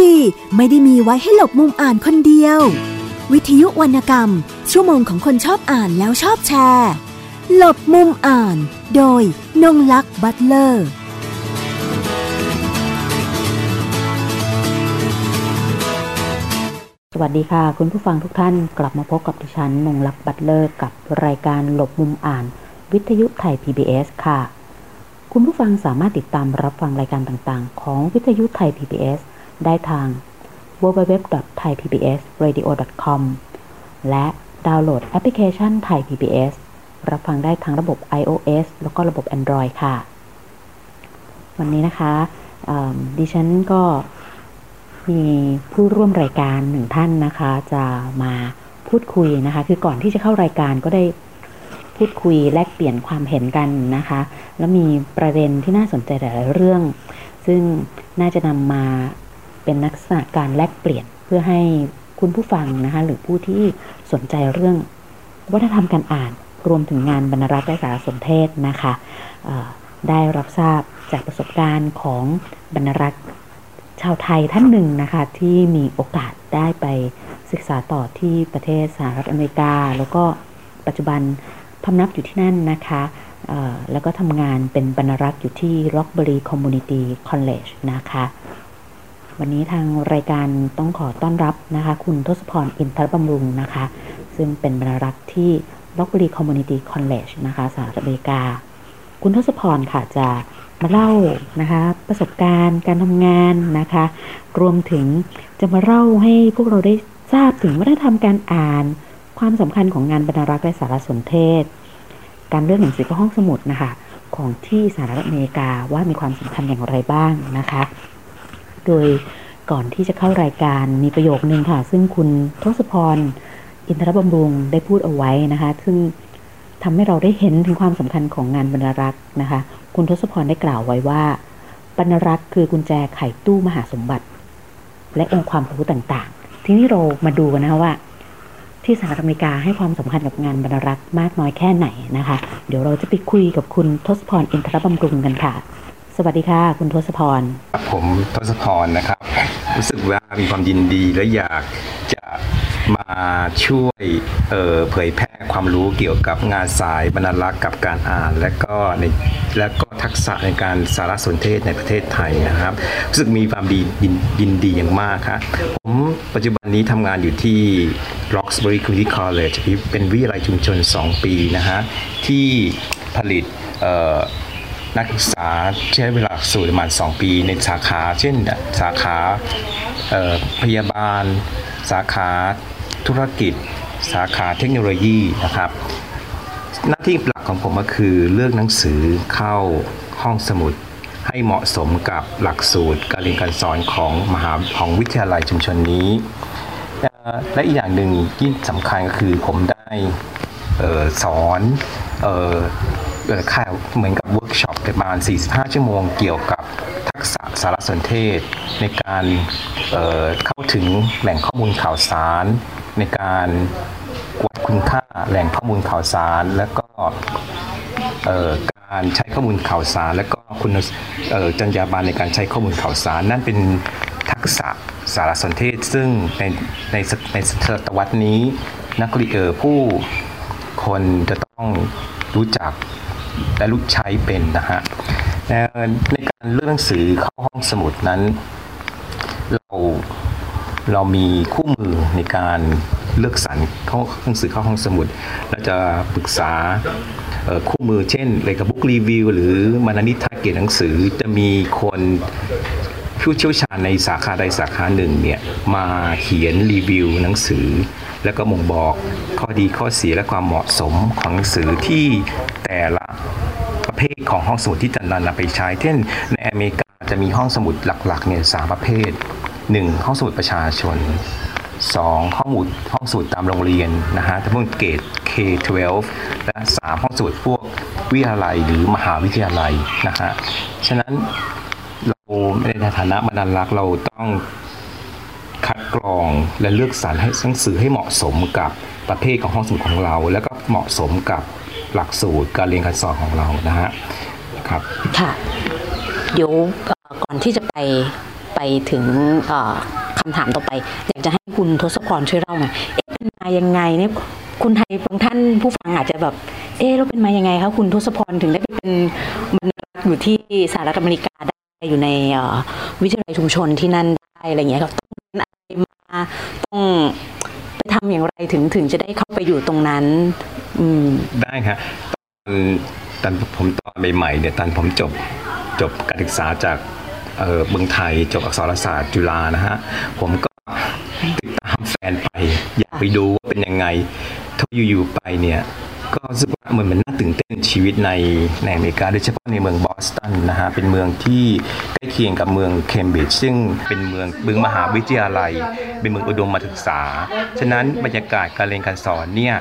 ดีไม่ได้มีไว้ให้หลบมุมอ่านคนเดียว วิทยุวรรณกรรม ชั่วโมงของคนชอบอ่านแล้วชอบแชร์ หลบมุมอ่าน โดยนงลักษ์บัตเลอร์สวัสดีค่ะ คุณผู้ฟังทุกท่านกลับมาพบกับดิฉันนงลักษณ์บัตเลอร์กับรายการหลบมุมอ่าน วิทยุไทย PBS ค่ะคุณผู้ฟังสามารถติดตามรับฟังรายการต่างๆ ของวิทยุไทย PBS ได้ทาง www.thaipbsradio.com และดาวน์โหลดแอปพลิเคชันไทย PBS รับฟังได้ทั้งระบบ iOS แล้วก็ระบบ Android ค่ะ วันนี้นะคะดิฉันก็มีผู้ร่วมรายการหนึ่งท่านนะคะ จะมาพูดคุยนะคะ คือก่อนที่จะเข้ารายการก็ได้พูดคุยแลกเปลี่ยนความเห็นกันนะคะ แล้วมีประเด็นที่น่าสนใจหลายเรื่อง ซึ่งน่าจะนำมา เป็นลักษณะการแลกเปลี่ยนเพื่อให้คุณผู้ฟังนะคะหรือผู้ที่สนใจเรื่องวัฒนธรรมการอ่าน รวมถึงงานบรรณารักษ์และสารสนเทศนะคะได้รับทราบจากประสบการณ์ของบรรณารักษ์ชาวไทยท่านหนึ่งนะคะที่มีโอกาสได้ไปศึกษาต่อที่ประเทศสหรัฐอเมริกา แล้วก็ปัจจุบันพำนับอยู่ที่นั่นนะคะแล้วก็ทำงานเป็นบรรณารักษ์อยู่ที่ Rockbury Community College นะคะ วันนี้ทางรายการต้องขอต้อนรับนะคะ คุณทศพรอินทรบำรุงนะคะ ซึ่งเป็นบรรณารักษ์ที่ Rockbury Community College นะคะสหรัฐอเมริกา คุณทศพรค่ะจะมาเล่านะคะ ประสบการณ์การทำงานนะคะ รวมถึงจะมาเล่าให้พวกเราได้ทราบถึงวัฒนธรรมการอ่าน ความสำคัญของงานบรรณารักษ์และสารสนเทศ การเลือกหนังสือเข้าห้องสมุดนะคะของที่สหรัฐอเมริกาว่ามีความสำคัญอย่างไรบ้างนะคะ โดยก่อนที่จะเข้ารายการมีประโยคนึงค่ะ ซึ่งคุณทศพร อินทรบำรุงได้พูดเอาไว้นะคะ ซึ่งทำให้เราได้เห็นถึงความสำคัญของงานบรรณารักษ์นะคะ คุณทศพรได้กล่าวไว้ว่า บรรณารักษ์คือกุญแจไขตู้มหาสมบัติ และองค์ความรู้ต่างๆ ทีนี้เรามาดูกันนะคะว่า ที่สหรัฐอเมริกาให้ความสำคัญกับงานบรรณารักษ์มากน้อยแค่ไหนนะคะ เดี๋ยวเราจะไปคุยกับคุณทศพรอินทรบำรุงกันค่ะ สวัสดีค่ะ คุณทศพร ผมทศพรนะครับ รู้สึกว่ามีความยินดีและอยากจะมาช่วยเเผยแพร่ความรู้เกี่ยวกับงานสายบรรณารักษ์กับการอ่าน และก็ในและก็ทักษะในการสารสนเทศในประเทศไทยนะครับรู้สึกมีความดียินยินดีอย่างมากครับผมปัจจุบันนี้ทำงานอยู่ที่ Roxbury Community College เป็นวิทยาลัยชุมชน 2 ปีนะฮะที่ผลิตเนักศึกษาใช้เวลาสูตรประมาณ 2 ปีในสาขา เช่น สาขาพยาบาล สาขาธุรกิจ สาขาเทคโนโลยีนะครับ หน้าที่หลักของผมก็คือเลือกหนังสือเข้าห้องสมุดให้เหมาะสมกับหลักสูตรการเรียนการสอนของมหาของวิทยาลัยชุมชนนี้ และอีกอย่างหนึ่งที่สำคัญก็คือผมได้ออสอนออ ค่าเหมือนกับเวิร์กช็อปประมาณ 45 ชั่วโมงเกี่ยวกับทักษะสารสนเทศ ในการเเข้าถึงแหล่งข้อมูลข่าวสาร ในการวัดคุณค่าแหล่งข้อมูลข่าวสาร และก็การใช้ข้อมูลข่าวสาร และก็คุณจรรยาบรรณในการใช้ข้อมูลข่าวสาร นั่นเป็นทักษะสารสนเทศ ซึ่งในในในศตวรรษนี้นักเรียนผู้คนจะต้องรู้จัก และรู้ใช้เป็นนะฮะในการเลือกหนังสือเข้าห้องสมุดนั้น เราเรามีคู่มือในการเลือกสรรเข้าหนังสือเข้าห้องสมุดเราจะปรึกษาคู่มือเช่นเลยกับบุ๊กรีวิวหรือมานานิทาเกตหนังสือจะมีคน ผู้เชี่ยวชาญในสาขาใดสาขาหนึ่งเนี่ยมาเขียนรีวิวหนังสือ แล้วก็บ่งบอกข้อดีข้อเสียและความเหมาะสมของหนังสือที่แต่ละประเภทของห้องสมุดที่จะนำไปใช้ เช่น ในอเมริกาจะมีห้องสมุดหลักๆเนี่ยสามประเภท 1. ห้องสมุดประชาชน 2. ห้องสมุดห้องสมุดตามโรงเรียนนะฮะทั้งพวกเกรด K12 และ 3 ห้องสมุดพวกวิทยาลัยหรือมหาวิทยาลัยนะฮะฉะนั้น ในฐานะบรรณารักษ์เราต้องคัดกรองและเลือกสรรให้หนังสือให้เหมาะสมกับประเภทของห้องสมุดของเรา แล้วก็เหมาะสมกับหลักสูตรการเรียนการสอนของเรานะฮะครับค่ะเดี๋ยวก่อนที่จะไปไปถึงคำถามต่อไปอยากจะให้คุณทศพรช่วยเล่าหน่อยเอ๊ะเป็นมายังไงเนี่ยคนไทยบางท่านผู้ฟังอาจจะแบบ เอ๊ะเราเป็นมายังไงคะคุณทศพรถึงได้ไปเป็นบรรณารักษ์อยู่ที่สหรัฐอเมริกา อยู่ในวิทยาลัยชุมชนที่นั่นได้อะไรเงี้ยครับต้องอะไรมาต้องไปทำอย่างไรถึงถึงจะได้เข้าไปอยู่ตรงนั้นอืมได้ครับตอนตอนผมตอนใหม่ๆเนี่ยตอนผมจบจบการศึกษาจากเออเมืองไทยจบอักษรศาสตร์จุฬานะฮะผมก็ติดตามแฟนไป อยากไปดูว่าเป็นยังไงถ้าอยู่ๆไปเนี่ย ก็รู้สึกว่าเหมือนมันน่าตื่นเต้นชีวิตในในอเมริกาโดยเฉพาะในเมืองบอสตันนะฮะเป็นเมืองที่ใกล้เคียงกับเมืองเคมบริดจ์ซึ่งเป็นเมืองเมืองมหาวิทยาลัย เป็นเมืองอุดมศึกษา ฉะนั้นบรรยากาศการเรียนการสอนเนี่ย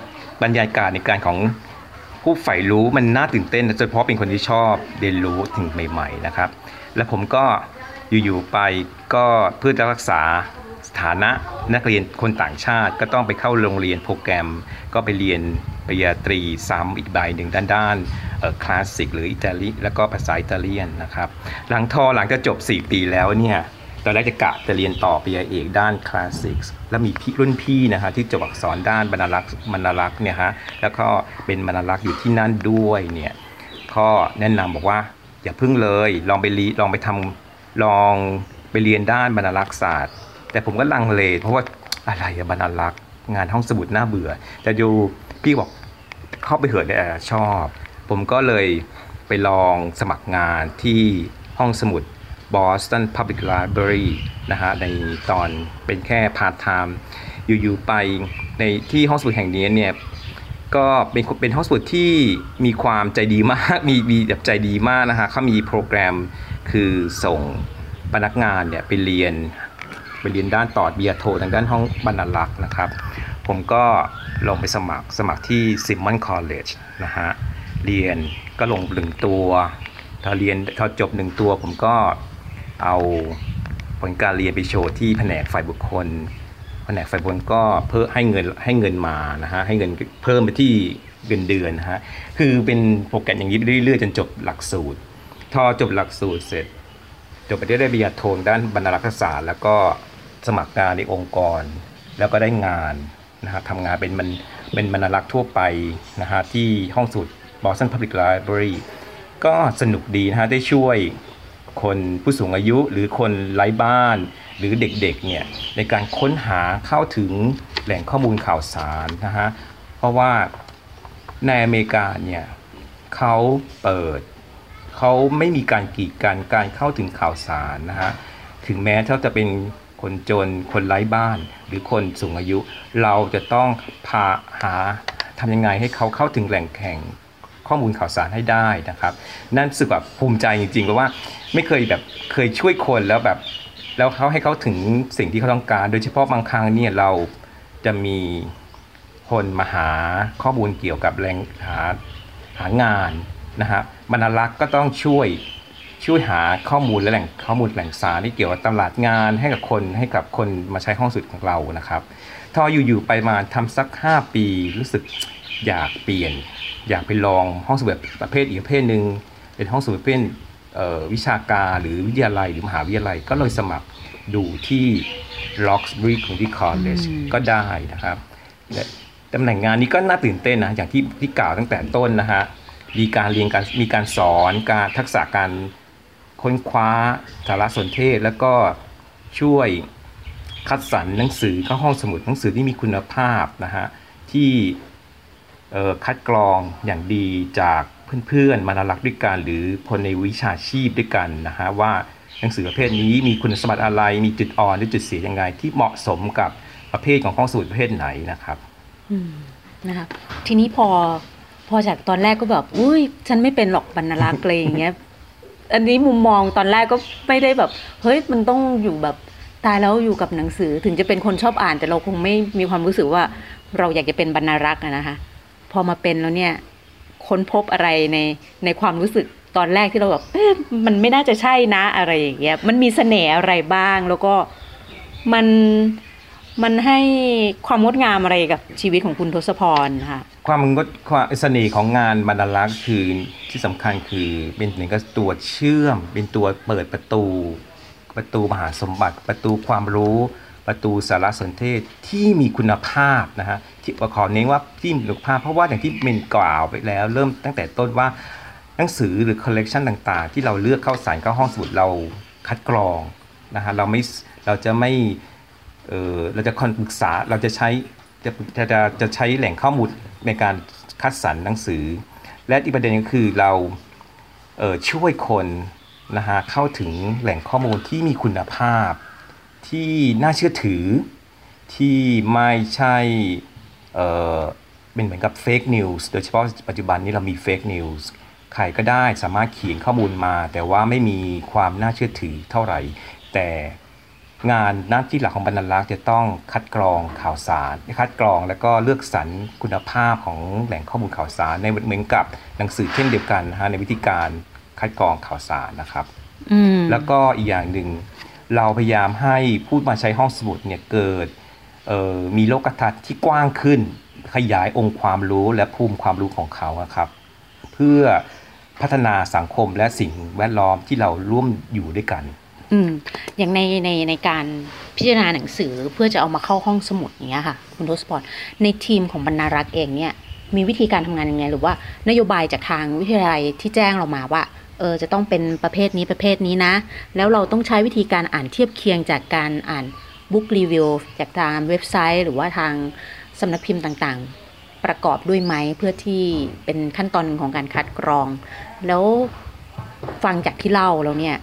บรรยากาศในการของผู้ใฝ่รู้มันน่าตื่นเต้นโดยเฉพาะเป็นคนที่ชอบเรียนรู้ถึงใหม่ ๆนะครับ และผมก็อยู่ๆไปก็เพื่อจะรักษา สถานะนักเรียนคนต่างชาติก็ต้องไปเข้าโรงเรียนโปรแกรม ก็ไปเรียนปริญญาตรีซ้ำอีกใบหนึ่งด้านด้านคลาสสิกหรืออิตาลีแล้วก็ภาษาอิตาเลียนนะครับหลังทอหลังจะจบ 4 ปีแล้วเนี่ยตอนแรกจะกะจะเรียนต่อปริญญาเอกด้านคลาสสิกแล้วมีพี่รุ่นพี่นะฮะที่จบอักษรด้านบรรลักษ์บรรลักษ์เนี่ยฮะแล้วก็เป็นบรรลักษ์อยู่ที่นั่นด้วยเนี่ยก็แนะนำบอกว่าอย่าพึ่งเลยลองไปรีลองไปทำลองไปเรียนด้านบรรลักษ์ศาสตร์ แต่ผมก็ลังเลเพราะว่าอะไรอะบรรลักษ์งานห้องสมุดน่าเบื่อจะดูพี่บอกเข้าไปเหินได้ชอบ ผมก็เลยไปลองสมัครงานที่ห้องสมุด Boston Public Library นะฮะในตอนเป็นแค่พาร์ทไทม์อยู่ๆไปในที่ห้องสมุดแห่งนี้เนี่ยก็เป็นเป็นห้องสมุดที่มีความใจดีมากมีมีแบบใจดีมากนะฮะเขามีโปรแกรมคือส่งพนักงานเนี่ยไปเรียน ไปเรียนด้านต่อเบียโททางด้านห้องบรรลักษ์นะครับ ผมก็ลงไปสมัครสมัครที่ Simon College นะฮะ เรียนก็ลงหนึ่งตัวถ้าเรียนถ้าจบหนึ่งตัวผมก็เอาผลการเรียนไปโชว์ที่แผนกฝ่ายบุคคล แผนกฝ่ายบุคคลก็เพิ่มให้เงินให้เงินมานะฮะให้เงินเพิ่มไปที่เงินเดือนนะฮะคือเป็นโปรแกรมอย่างนี้เรื่อยๆจนจบหลักสูตรพอจบหลักสูตรเสร็จจบไปได้ปริญญาโทด้านบรรณารักษศาสตร์แล้วก็ สมัครงานในองค์กร แล้วก็ได้งานนะฮะทำงานเป็นมันเป็นบรรณารักษ์ทั่วไปนะฮะที่ห้องสูตร Boston Public Library ก็สนุกดีนะฮะได้ช่วยคนผู้สูงอายุหรือคนไร้บ้านหรือเด็กๆเนี่ยในการค้นหาเข้าถึงแหล่งข้อมูลข่าวสารนะฮะเพราะว่าในอเมริกาเนี่ยเขาเปิดเขาไม่มีการกีดกันการเข้าถึงข่าวสารนะฮะถึงแม้เขาจะเป็น คนจน คนไร้บ้าน หรือคนสูงอายุ เราจะต้องพาหาทำยังไงให้เขาเข้าถึงแหล่งแข่งข้อมูลข่าวสารให้ได้นะครับ นั่นสึกแบบภูมิใจจริงๆเพราะว่าไม่เคยแบบเคยช่วยคนแล้วแบบแล้วเขาให้เขาถึงสิ่งที่เขาต้องการ โดยเฉพาะบางครั้งเนี่ยเราจะมีคนมาหาข้อมูลเกี่ยวกับแรงหาหางานนะฮะบรรลักษ์ก็ต้องช่วย ช่วยหาข้อมูลและแหล่งข้อมูลแหล่งสารที่เกี่ยวกับตลาดงานให้กับคนให้กับคนมาใช้ห้องสุดของเรานะครับถ้าอยู่ๆไปมาทำสัก 5 ปีรู้สึกอยากเปลี่ยน อยากไปลองห้องสมุดประเภทอีกประเภทหนึ่งเป็นห้องสมุดประเภทวิชาการหรือวิทยาลัยหรือมหาวิทยาลัยก็เลยสมัครดูที่ Roxbury Community College ก็ได้นะครับตำแหน่งงานนี้ก็น่าตื่นเต้นนะ อย่างที่ที่กล่าวตั้งแต่ต้นนะฮะ มีการเรียนการมีการสอนการทักษะการ ค้นคว้าสารสนเทศ แล้วก็ช่วยคัดสรรหนังสือเข้าห้องสมุดหนังสือที่มีคุณภาพนะฮะที่คัดกรองอย่างดีจากเพื่อนๆมานารักด้วยกันหรือคนในวิชาชีพด้วยกันนะฮะว่าหนังสือประเภทนี้มีคุณสมบัติอะไรมีจุดอ่อนหรือจุดเสียยังไง ที่เหมาะสมกับประเภทของข้องสมุดประเภทไหนนะครับอนะคะทีนี้พอพอจากตอนแรกก็แบบอุ้ยฉันไม่เป็นหรอกบรรลักษ์อะไรอย่างเงี้ย อันนี้มุมมองตอนแรกก็ไม่ได้แบบ เฮ้ยมันต้องอยู่แบบตายแล้วอยู่กับหนังสือถึงจะเป็นคนชอบอ่าน แต่เราคงไม่มีความรู้สึกว่าเราอยากจะเป็นบรรณารักษ์นะคะ พอมาเป็นแล้วเนี่ยค้นพบอะไรในในความรู้สึกตอนแรกที่เราแบบเอ๊ะมันไม่น่าจะใช่นะอะไรอย่างเงี้ยมันมีเสน่ห์อะไรบ้างแล้วก็มัน มันให้ความงดงามอะไรกับชีวิตของคุณทศพรค่ะความงดความเสน่ห์ของงานบรรลักษ์คือที่สำคัญคือเป็นหนึ่งก็ตัวเชื่อม เป็นตัวเปิดประตูปประตูมหาสมบัติ ประตูความรู้ ประตูสารสนเทศที่มีคุณภาพนะฮะที่ขอเน้นว่าที่มีคุณภาพเพราะว่าอย่างที่เมนกล่าวไปแล้ว เริ่มตั้งแต่ต้นว่าหนังสือหรือคอลเลกชันต่างๆ ที่เราเลือกเข้าสารเข้าห้องสมุดเราคัดกรองนะฮะเราไม่เราจะไม่ เออเราจะคอนปรึกษาเราจะใช้จะจะจะจะใช้แหล่งข้อมูลในการคัดสรรหนังสือ และอีกประเด็นก็คือเราเออช่วยคนนะฮะเข้าถึงแหล่งข้อมูลที่มีคุณภาพ ที่น่าเชื่อถือ ที่ไม่ใช่เออเป็นเหมือนกับ fake news โดยเฉพาะปัจจุบันนี้เรามี fake news ใครก็ได้สามารถเขียนข้อมูลมา แต่ว่าไม่มีความน่าเชื่อถือเท่าไหร่ แต่ งานหน้าที่หลักของบรรณารักษ์จะต้องคัดกรองข่าวสาร คัดกรองแล้วก็เลือกสรรคุณภาพของแหล่งข้อมูลข่าวสาร ในเหมือนกับหนังสือเช่นเดียวกันนะฮะในวิธีการคัดกรองข่าวสารนะครับอืมแล้วก็อีกอย่างหนึ่งเราพยายามให้ผู้มาใช้ห้องสมุดเนี่ยเกิดเอ่อมีโลกทัศน์ที่กว้างขึ้น ขยายองค์ความรู้และภูมิความรู้ของเขาอะครับ เพื่อพัฒนาสังคมและสิ่งแวดล้อมที่เราร่วมอยู่ด้วยกัน อืม อย่างในในในการพิจารณาหนังสือเพื่อจะเอามาเข้าห้องสมุดอย่างเงี้ยค่ะ คุณทศพรในทีมของบรรณารักษ์เองเนี่ย มีวิธีการทำงานยังไง หรือว่านโยบายจากทางวิทยาลัยที่แจ้งเรามาว่าเออจะต้องเป็นประเภทนี้ประเภทนี้นะ แล้วเราต้องใช้วิธีการอ่านเทียบเคียงจากการอ่านบุ๊กรีวิวจากทางเว็บไซต์ หรือว่าทางสำนักพิมพ์ต่างๆ ประกอบด้วยไหมเพื่อที่เป็นขั้นตอนหนึ่งของการคัดกรอง แล้วฟังจากที่เล่าแล้วเนี่ย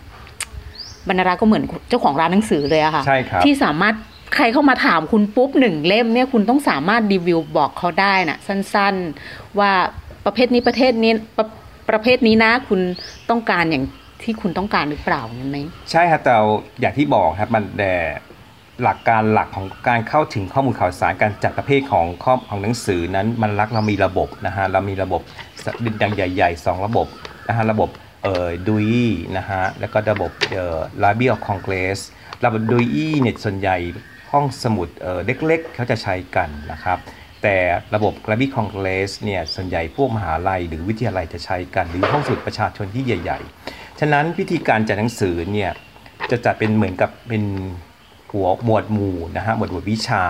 บรรณารักษ์ก็เหมือนเจ้าของร้านหนังสือเลยอะค่ะใช่ครับที่สามารถใครเข้ามาถามคุณปุ๊บหนึ่งเล่มเนี่ยคุณต้องสามารถรีวิวบอกเขาได้นะสั้นๆว่าประเภทนี้ประเภทนี้ประประเภทนี้นะคุณต้องการอย่างที่คุณต้องการหรือเปล่าเนี่ยไหมใช่ครับแต่อย่างที่บอกครับมันแต่หลักการหลักของการเข้าถึงข้อมูลข่าวสารการจัดประเภทของข้อของหนังสือนั้นมันรักเรามีระบบนะฮะเรามีระบบดังใหญ่ๆสองระบบนะฮะระบบเอ่อ ดุยนะฮะ แล้วก็ระบบเอ่อ Library of Congress ระบบดุยเนี่ยส่วนใหญ่ห้องสมุดเอ่อเล็กๆ เขาจะใช้กันนะครับ แต่ระบบ Library Congress เนี่ยส่วนใหญ่พวกมหาลัยหรือวิทยาลัยจะใช้กัน หรือห้องสมุดประชาชนที่ใหญ่ ๆ ฉะนั้นวิธีการจัดหนังสือเนี่ยจะจัดเป็นเหมือนกับเป็นหัวหมวดหมู่นะฮะหมวดหมู่วิชา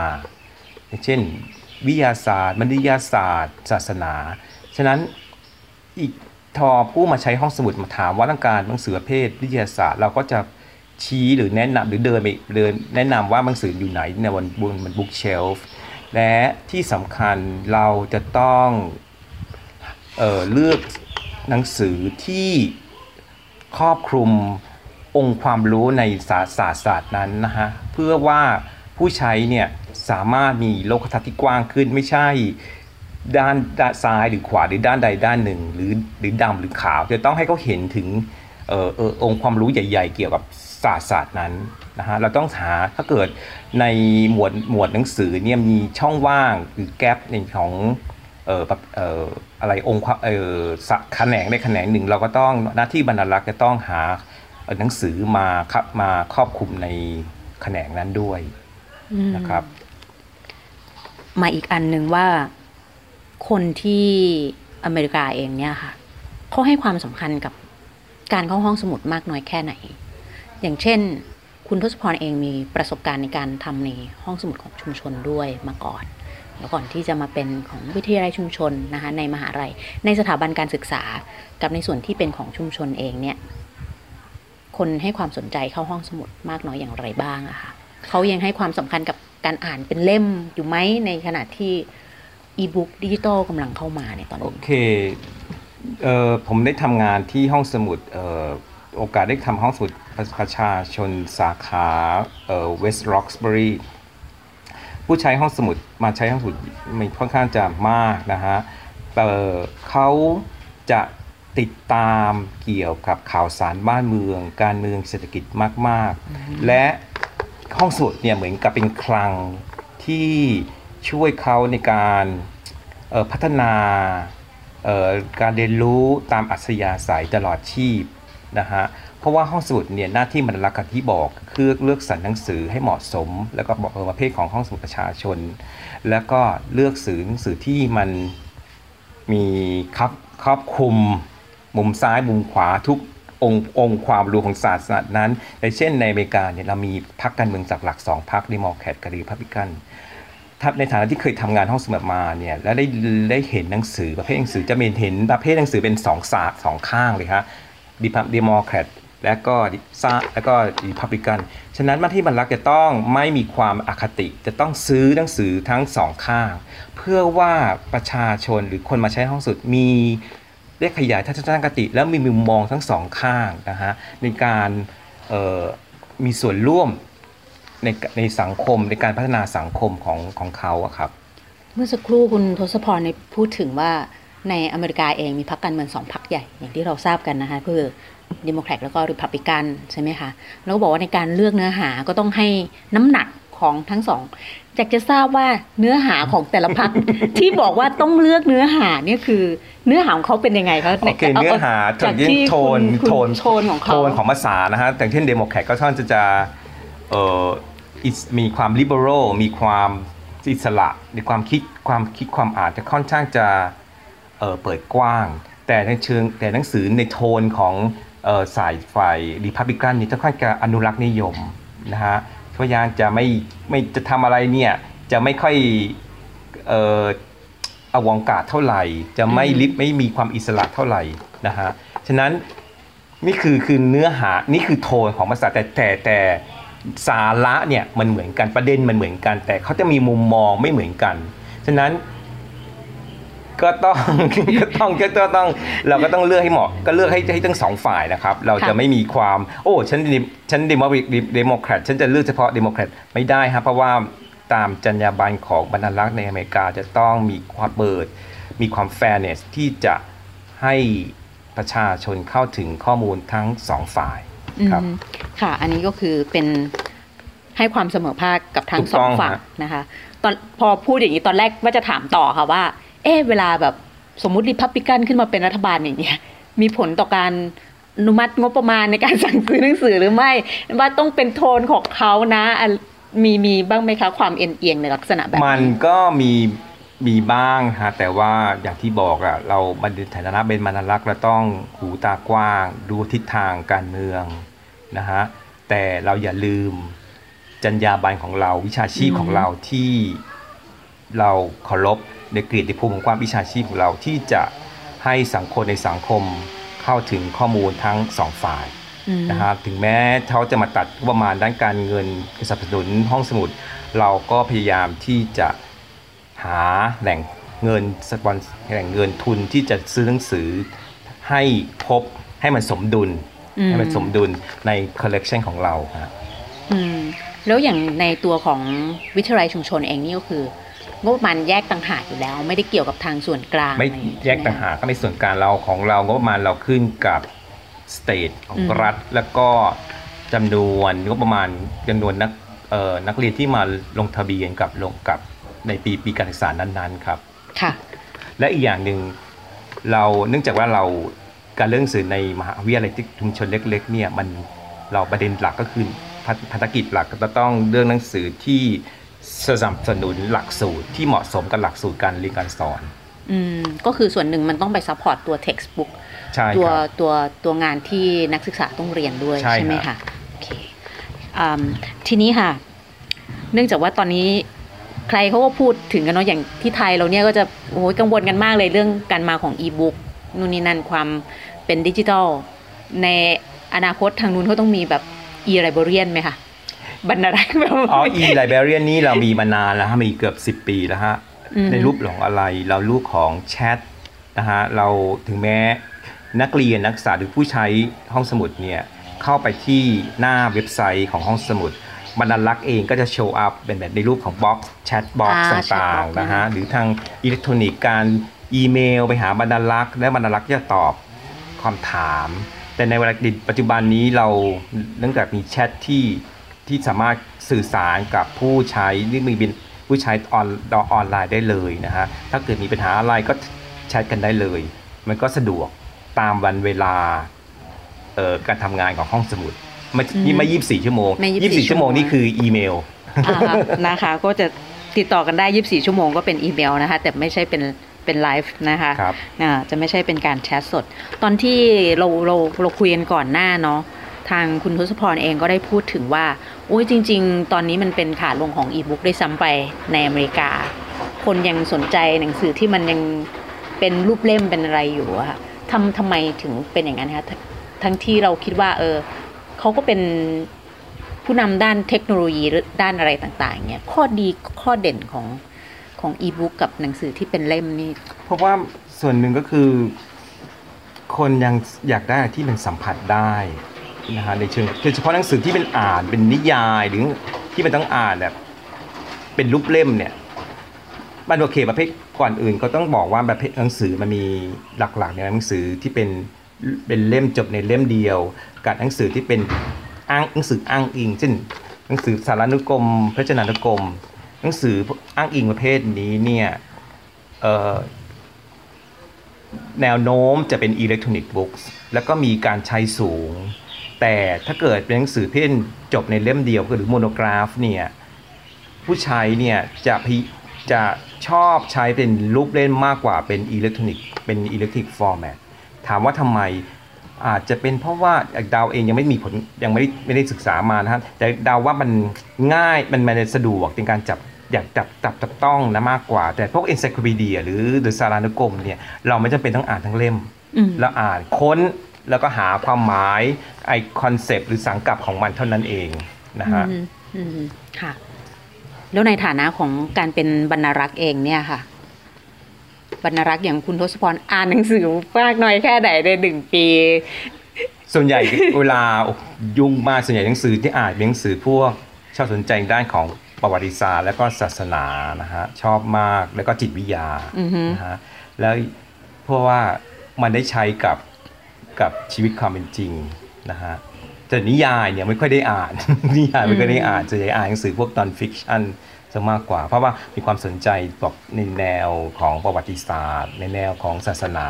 เช่น วิทยาศาสตร์มนุษยศาสตร์ ศาสนา ฉะนั้นอีก ทอผู้มาใช้ห้องสมุดมาถามว่าต้องการหนังสือประเภทวิทยาศาสตร์ เราก็จะชี้หรือแนะนำหรือเดินไปเดินแนะนำว่าหนังสืออยู่ไหนในบนบนบนบุ๊กเชลฟ์และที่สำคัญเราจะต้องเออเลือกหนังสือที่ครอบคลุมองค์ความรู้ในศาสตร์ศาสตร์นั้นนะฮะเพื่อว่าผู้ใช้เนี่ยสามารถมีโลกทัศน์ที่กว้างขึ้นไม่ใช่ ด้านด้านซ้ายหรือขวาหรือด้านใดด้านหนึ่ง หรือหรือดำหรือขาว จะต้องให้เขาเห็นถึงเอ่อเอ่อองค์ความรู้ใหญ่ ๆ เกี่ยวกับศาสตร์ศาสตร์นั้นนะฮะเราต้องหาถ้าเกิดในหมวดหมวดหนังสือเนี่ยมีช่องว่างหรือแกลบในของเอ่อแบบเอ่ออะไรองค์ความเอ่อสะแขนงในแขนงหนึ่ง เราก็ต้องหน้าที่บรรณารักษ์จะต้องหาเอ่อหนังสือมาครับมาครอบคลุมในแขนงนั้นด้วยนะครับ มาอีกอันหนึ่งว่า คนที่อเมริกาเองเนี่ยค่ะเขาให้ความสำคัญกับการเข้าห้องสมุดมากน้อยแค่ไหน อย่างเช่น คุณทศพรเองมีประสบการณ์ในการทำในห้องสมุดของชุมชนด้วยมาก่อน แล้วก่อนที่จะมาเป็นของวิทยาลัยชุมชนนะคะในมหาลัย ในสถาบันการศึกษากับในส่วนที่เป็นของชุมชนเองเนี่ยคนให้ความสนใจเข้าห้องสมุดมากน้อยอย่างไรบ้างอะคะเขายังให้ความสำคัญกับการอ่านเป็นเล่มอยู่ไหมในขณะที่ อีบุ๊กดิจิตอลกำลังเข้ามาในตอนโอนี้เคเอ่อผมได้ทำงานที่ห้องสมุดเอ่อโอกาสได้ทำห้องสมุดประชาชนสาขาเอ่อ West Roxbury ผู้ใช้ห้องสมุดมาใช้ห้องสมุดมีค่อนข้างจะมากนะฮะเอ่อเขาจะติดตามเกี่ยวกับข่าวสารบ้านเมือง การเมืองเศรษฐกิจมาก ๆ และห้องสมุดเนี่ยเหมือนกับเป็นคลังที่ ช่วยเขาในการพัฒนาการเรียนรู้ตามอัธยาศัยตลอดชีพนะฮะเพราะว่าห้องสมุดเนี่ยหน้าที่มันรักกันที่บอกคือเลือกสรรหนังสือให้เหมาะสม แล้วก็บอกประเภทของห้องสมุดประชาชน แล้วก็เลือกสื่อหนังสือที่มันมีครอบครอบคลุม มุมซ้ายมุมขวาทุกองค์องค์ความรู้ของศาสนานั้นอย่เช่นในอเมริกาเนี่ยเรามีพรรคการเมืองจากหลักสองพรรคดิมอแครตกับรีพับลิกัน ในฐานะที่เคยทำงานห้องสมุดมาเนี่ยแล้วได้ได้เห็นหนังสือประเภทหนังสือจะมีเห็นประเภทหนังสือเป็นสองศาสตร์สองข้างเลยฮะดิพับดิมอแครตและก็ซาแล้วก็รีพับลิกัน ฉะนั้นมาที่บรรลักษ์จะต้องไม่มีความอคติจะต้องซื้อหนังสือทั้งสองข้าง เพื่อว่าประชาชนหรือคนมาใช้ห้องสุดมีได้ขยายทัศนคติ แล้วมีมุมมองทั้งสองข้างนะฮะในการมีส่วนร่วม ในในสังคมในการพัฒนาสังคมของของเขาอะครับ เมื่อสักครู่คุณทศพรในพูดถึงว่าในอเมริกาเองมีพรรคการเมืองสองพรรคใหญ่ อย่างที่เราทราบกันนะคะคือดิโมแครตแล้วก็ริพับลิกันใช่ไหมคะ แล้วก็บอกว่าในการเลือกเนื้อหาก็ต้องให้น้ำหนักของทั้งสองอยากจะทราบว่าเนื้อหาของแต่ละพรรคที่บอกว่าต้องเลือกเนื้อหาเนี่ยคือเนื้อหาของเขาเป็นยังไงคะโอเคเนื้อหาจากอย่างที่โทนคุณโทนโทนของเขาโทนของภาษานะฮะอย่างเช่นเดโมแครตก็ค่อนข้างจะจะ เอ่อ is- มีความ liberal มีความอิสระในความคิดความคิดความอ่านจะค่อนข้างจะเอ่อเปิดกว้าง แต่ในเชิงแต่หนังสือในโทนของเอ่อสายฝ่ายรีพับลิกันนี่จะค่อนข้างจะอนุรักษ์นิยมนะฮะพยายามจะไม่ไม่จะทำอะไรเนี่ยจะไม่ค่อยเอ่ออวองการเท่าไหร่ จะไม่ลิบไม่มีความอิสระเท่าไหร่นะฮะฉะนั้นนี่คือคือเนื้อหานี่คือโทนของภาษาแต่แต่แต่ สาระเนี่ยมันเหมือนกันประเด็นมันเหมือนกัน แต่เขาจะมีมุมมองไม่เหมือนกัน ฉะนั้นก็ต้องก็ต้องก็ต้องเราก็ต้องเลือกให้เหมาะ ก็เลือกให้ให้ทั้งสองฝ่ายนะครับ เราจะไม่มีความโอ้ฉันฉันเดโมเดโมแครตฉันจะเลือกเฉพาะเดโมแครตไม่ได้ครับเพราะว่าตามจรรยาบรรณของบรรณารักษ์ในอเมริกาจะต้องมีความเปิด มีความ fairness ที่จะให้ประชาชนเข้าถึงข้อมูลทั้งสองฝ่าย ครับอืมค่ะ อันนี้ก็คือเป็นให้ความเสมอภาคกับทั้งถูกสอต้งองฝั่งฮะนะคะ ตอนพอพูดอย่างนี้ตอนแรกว่าจะถามต่อค่ะว่า เอ๊ะเวลาแบบสมมุติริพับลิกันขึ้นมาเป็นรัฐบาลอย่างเงี้ยมีผลต่อการอนุมัติงบประมาณในการสั่งซื้อหนังสือหรือไม่ ว่าต้องเป็นโทนของเขานะอะมีมีบ้างไหมคะความเอ็นเอียงในลักษณะแบบมันก็มีมีบ้างฮะแต่ว่าอย่างที่บอกอะเราบันในฐานะเป็นบรรณารักษ์เราต้องหูตากว้าง ดูทิศทางการเมือง นะฮะแต่เราอย่าลืมจรรยาบรรณของเราวิชาชีพของเราที่เราเคารพในเกียรติภูมิของความวิชาชีพของเราที่จะให้สังคมในสังคมเข้าถึงข้อมูลทั้งสองฝ่ายอืมนะครับถึงแม้เขาจะมาตัดงบประมาณด้านการเงินสนับสนุนห้องสมุด เราก็พยายามที่จะหาแหล่งเงินสปอนแหล่งเงินทุนที่จะซื้อหนังสือให้พบให้มันสมดุลอืม ให้มันสมดุลในคอลเลกชันของเราฮะอืมแล้วอย่างในตัวของวิทยาลัยชุมชนเองนี่ก็คืองบประมาณแยกต่างหากอยู่แล้ว ไม่ได้เกี่ยวกับทางส่วนกลางไม่อะไรอย่างนี้แยกใช่ไหมต่างหากก็ในส่วนกลางเราของเรางบประมาณเราขึ้นกับ state ของอืมรัฐ แล้วก็จำนวนงบประมาณจำนวนนักเอ่อนักเรียนที่มาลงทะเบียนกับลงกับในปีปีการศึกษานั้นๆครับค่ะและอีกอย่างหนึ่งเราเนื่องจากว่าเรา การเรื่องหนังสือในมหาวิทยาลัยที่ชุมชนเล็กๆเนี่ยมันเราประเด็นหลักก็คือภาภารกิจหลักก็จะต้องเรื่องหนังสือที่สนับสนุนหลักสูตรที่เหมาะสมกับหลักสูตรการเรียนการสอนอืมก็คือส่วนหนึ่งมันต้องไป support ตัว textbook ใช่ตัวครับตัวตัวงานที่นักศึกษาต้องเรียนด้วยใช่ไหมครัคะบโอเคอืมทีนี้ค่ะ เนื่องจากว่าตอนนี้ใครเขาก็พูดถึงกันเนาะอย่างที่ไทยเราเนี่ยก็จะโอ้ยกังวลกันมากเลยเรื่องการมาของอีบุ๊ก นู่นนี่นั่นความเป็นดิจิทัล ในอนาคตทางนู้นเขาต้องมีแบบ e-librarian ไหมคะบรรณารักษ์แบบอ๋อ e-librarian นี่เรามีมานานแล้วฮะมีเกือบ 10 ปีแล้วฮะอืมในรูปของอะไรเรารูปของแชทนะฮะเราถึงแม้นักเรียนนักศึกษาหรือผู้ใช้ห้องสมุดเนี่ยเข้าไปที่หน้าเว็บไซต์ของห้องสมุดบรรณารักษ์เองก็จะ show up เป็นแบบในรูปของ box chatbox อ่าต่าง chatbox ๆนะฮะหรือทางอิเล็กทรอนิกส์การ อีเมล ไปหาบรรณารักษ์และบรรณารักษ์จะตอบความถาม แต่ในเวลาปัจจุบันนี้เราเนื่องจากมีแชทที่ที่สามารถสื่อสารกับผู้ใช้ที่มีเป็นผู้ใช้ออนออนไลน์ได้เลยนะฮะถ้าเกิดมีปัญหาอะไรก็แชทกันได้เลย มันก็สะดวกตามวันเวลาเอ่อการทำงานของห้องสมุดไม่อืมนี่ไม่ยี่สิบสี่ชั่วโมงไม่24ยี่สิบสี่ชั่วโมงชั่วโมงนี่คืออีเมลอ่านะคะก็จะติดต่อกันได้ 24 ชั่วโมงก็เป็นอีเมลนะคะ แต่ไม่ใช่เป็น เป็นไลฟ์นะคะครับอ่าจะไม่ใช่เป็นการแชทสด ตอนที่เราเราเราคุยกันก่อนหน้าเนาะทางคุณทศพรเองก็ได้พูดถึงว่าอุ้ยจริง ๆ ตอนนี้มันเป็นขาลงของอีบุ๊กได้ซ้ำไปในอเมริกา คนยังสนใจหนังสือที่มันยังเป็นรูปเล่มเป็นอะไรอยู่อะค่ะทำทำไมถึงเป็นอย่างนั้นคะทั้งทั้งที่เราคิดว่า เออเขาก็เป็นผู้นำด้านเทคโนโลยีหรือด้านอะไรต่าง ๆเนี่ยข้อดีข้อเด่นของ ของอีบุ๊กกับหนังสือที่เป็นเล่มนี่ เพราะว่าส่วนหนึ่งก็คือ คนยังอยากได้ที่มันสัมผัสได้นะฮะในเชิงโดยเฉพาะหนังสือที่เป็นอ่านเป็นนิยายหรือที่มันต้องอ่านแบบเป็นรูปเล่มเนี่ยมันโอเคประเภทก่อนอื่นก็ต้องบอกว่าประเภทหนังสือมันมีหลักๆเนี่ยหนังสือที่เป็นเป็นเล่มจบในเล่มเดียว กับหนังสือที่เป็นอ้างหนังสืออ้างอิงเช่นหนังสือสารานุกรมพจนานุกรม หนังสืออ้างอิงประเภทนี้เนี่ยแนวโน้มจะเป็น electronic book แล้วก็มีการใช้สูง แต่ถ้าเกิดเป็นหนังสือเล่มจบในเล่มเดียวหรือ monograph เนี่ยผู้ใช้เนี่ยจะพิจะชอบใช้เป็นรูปเล่นมากกว่าเป็นอิเล็กทรอนิกส์เป็น electronic format ถามว่าทำไม อาจจะเป็นเพราะว่าเดาเองยังไม่มีผลยังไม่ได้ไม่ได้ศึกษามานะครับแต่เดาว่ามันง่ายมันมันสะดวกในการจับอยากจับจับจับต้องนะมากกว่า แต่พวก encyclopedia หรือหรือสารานุกรมเนี่ยเราไม่จำเป็นต้องอ่านทั้งเล่มอืมแล้วอ่านค้นแล้วก็หาความหมายไอ้ concept หรือสังกัปของมันเท่านั้นเองนะฮะอืมอืมค่ะ แล้วในฐานะของการเป็นบรรณารักษ์เองเนี่ยค่ะบ รรณารักษ์อย่างคุณทศพรอ่านหนังสือมากน้อยแค่ไหนในหนึ่งปี ส่วนใหญ่เวลายุ่งมากส่วนใหญ่หนังสือที่อ่านเป็นหนังสือพวกชอบสนใจด้านของประวัติศาสตร์ แล้วก็ศาสนานะฮะชอบมากแล้วก็จิตวิทยาอือฮึนะฮะแล้วเพราะว่ามันได้ใช้กับกับชีวิตความเป็นจริงนะฮะแต่นิยายเนี่ยไม่ค่อยได้อ่านนิยายไม่ค่อยได้อ่านส่วนใหญ่อ่านหนังสือพวก non-fiction จะมากกว่า เพราะว่ามีความสนใจบอกในแนวของประวัติศาสตร์ ในแนวของศาสนา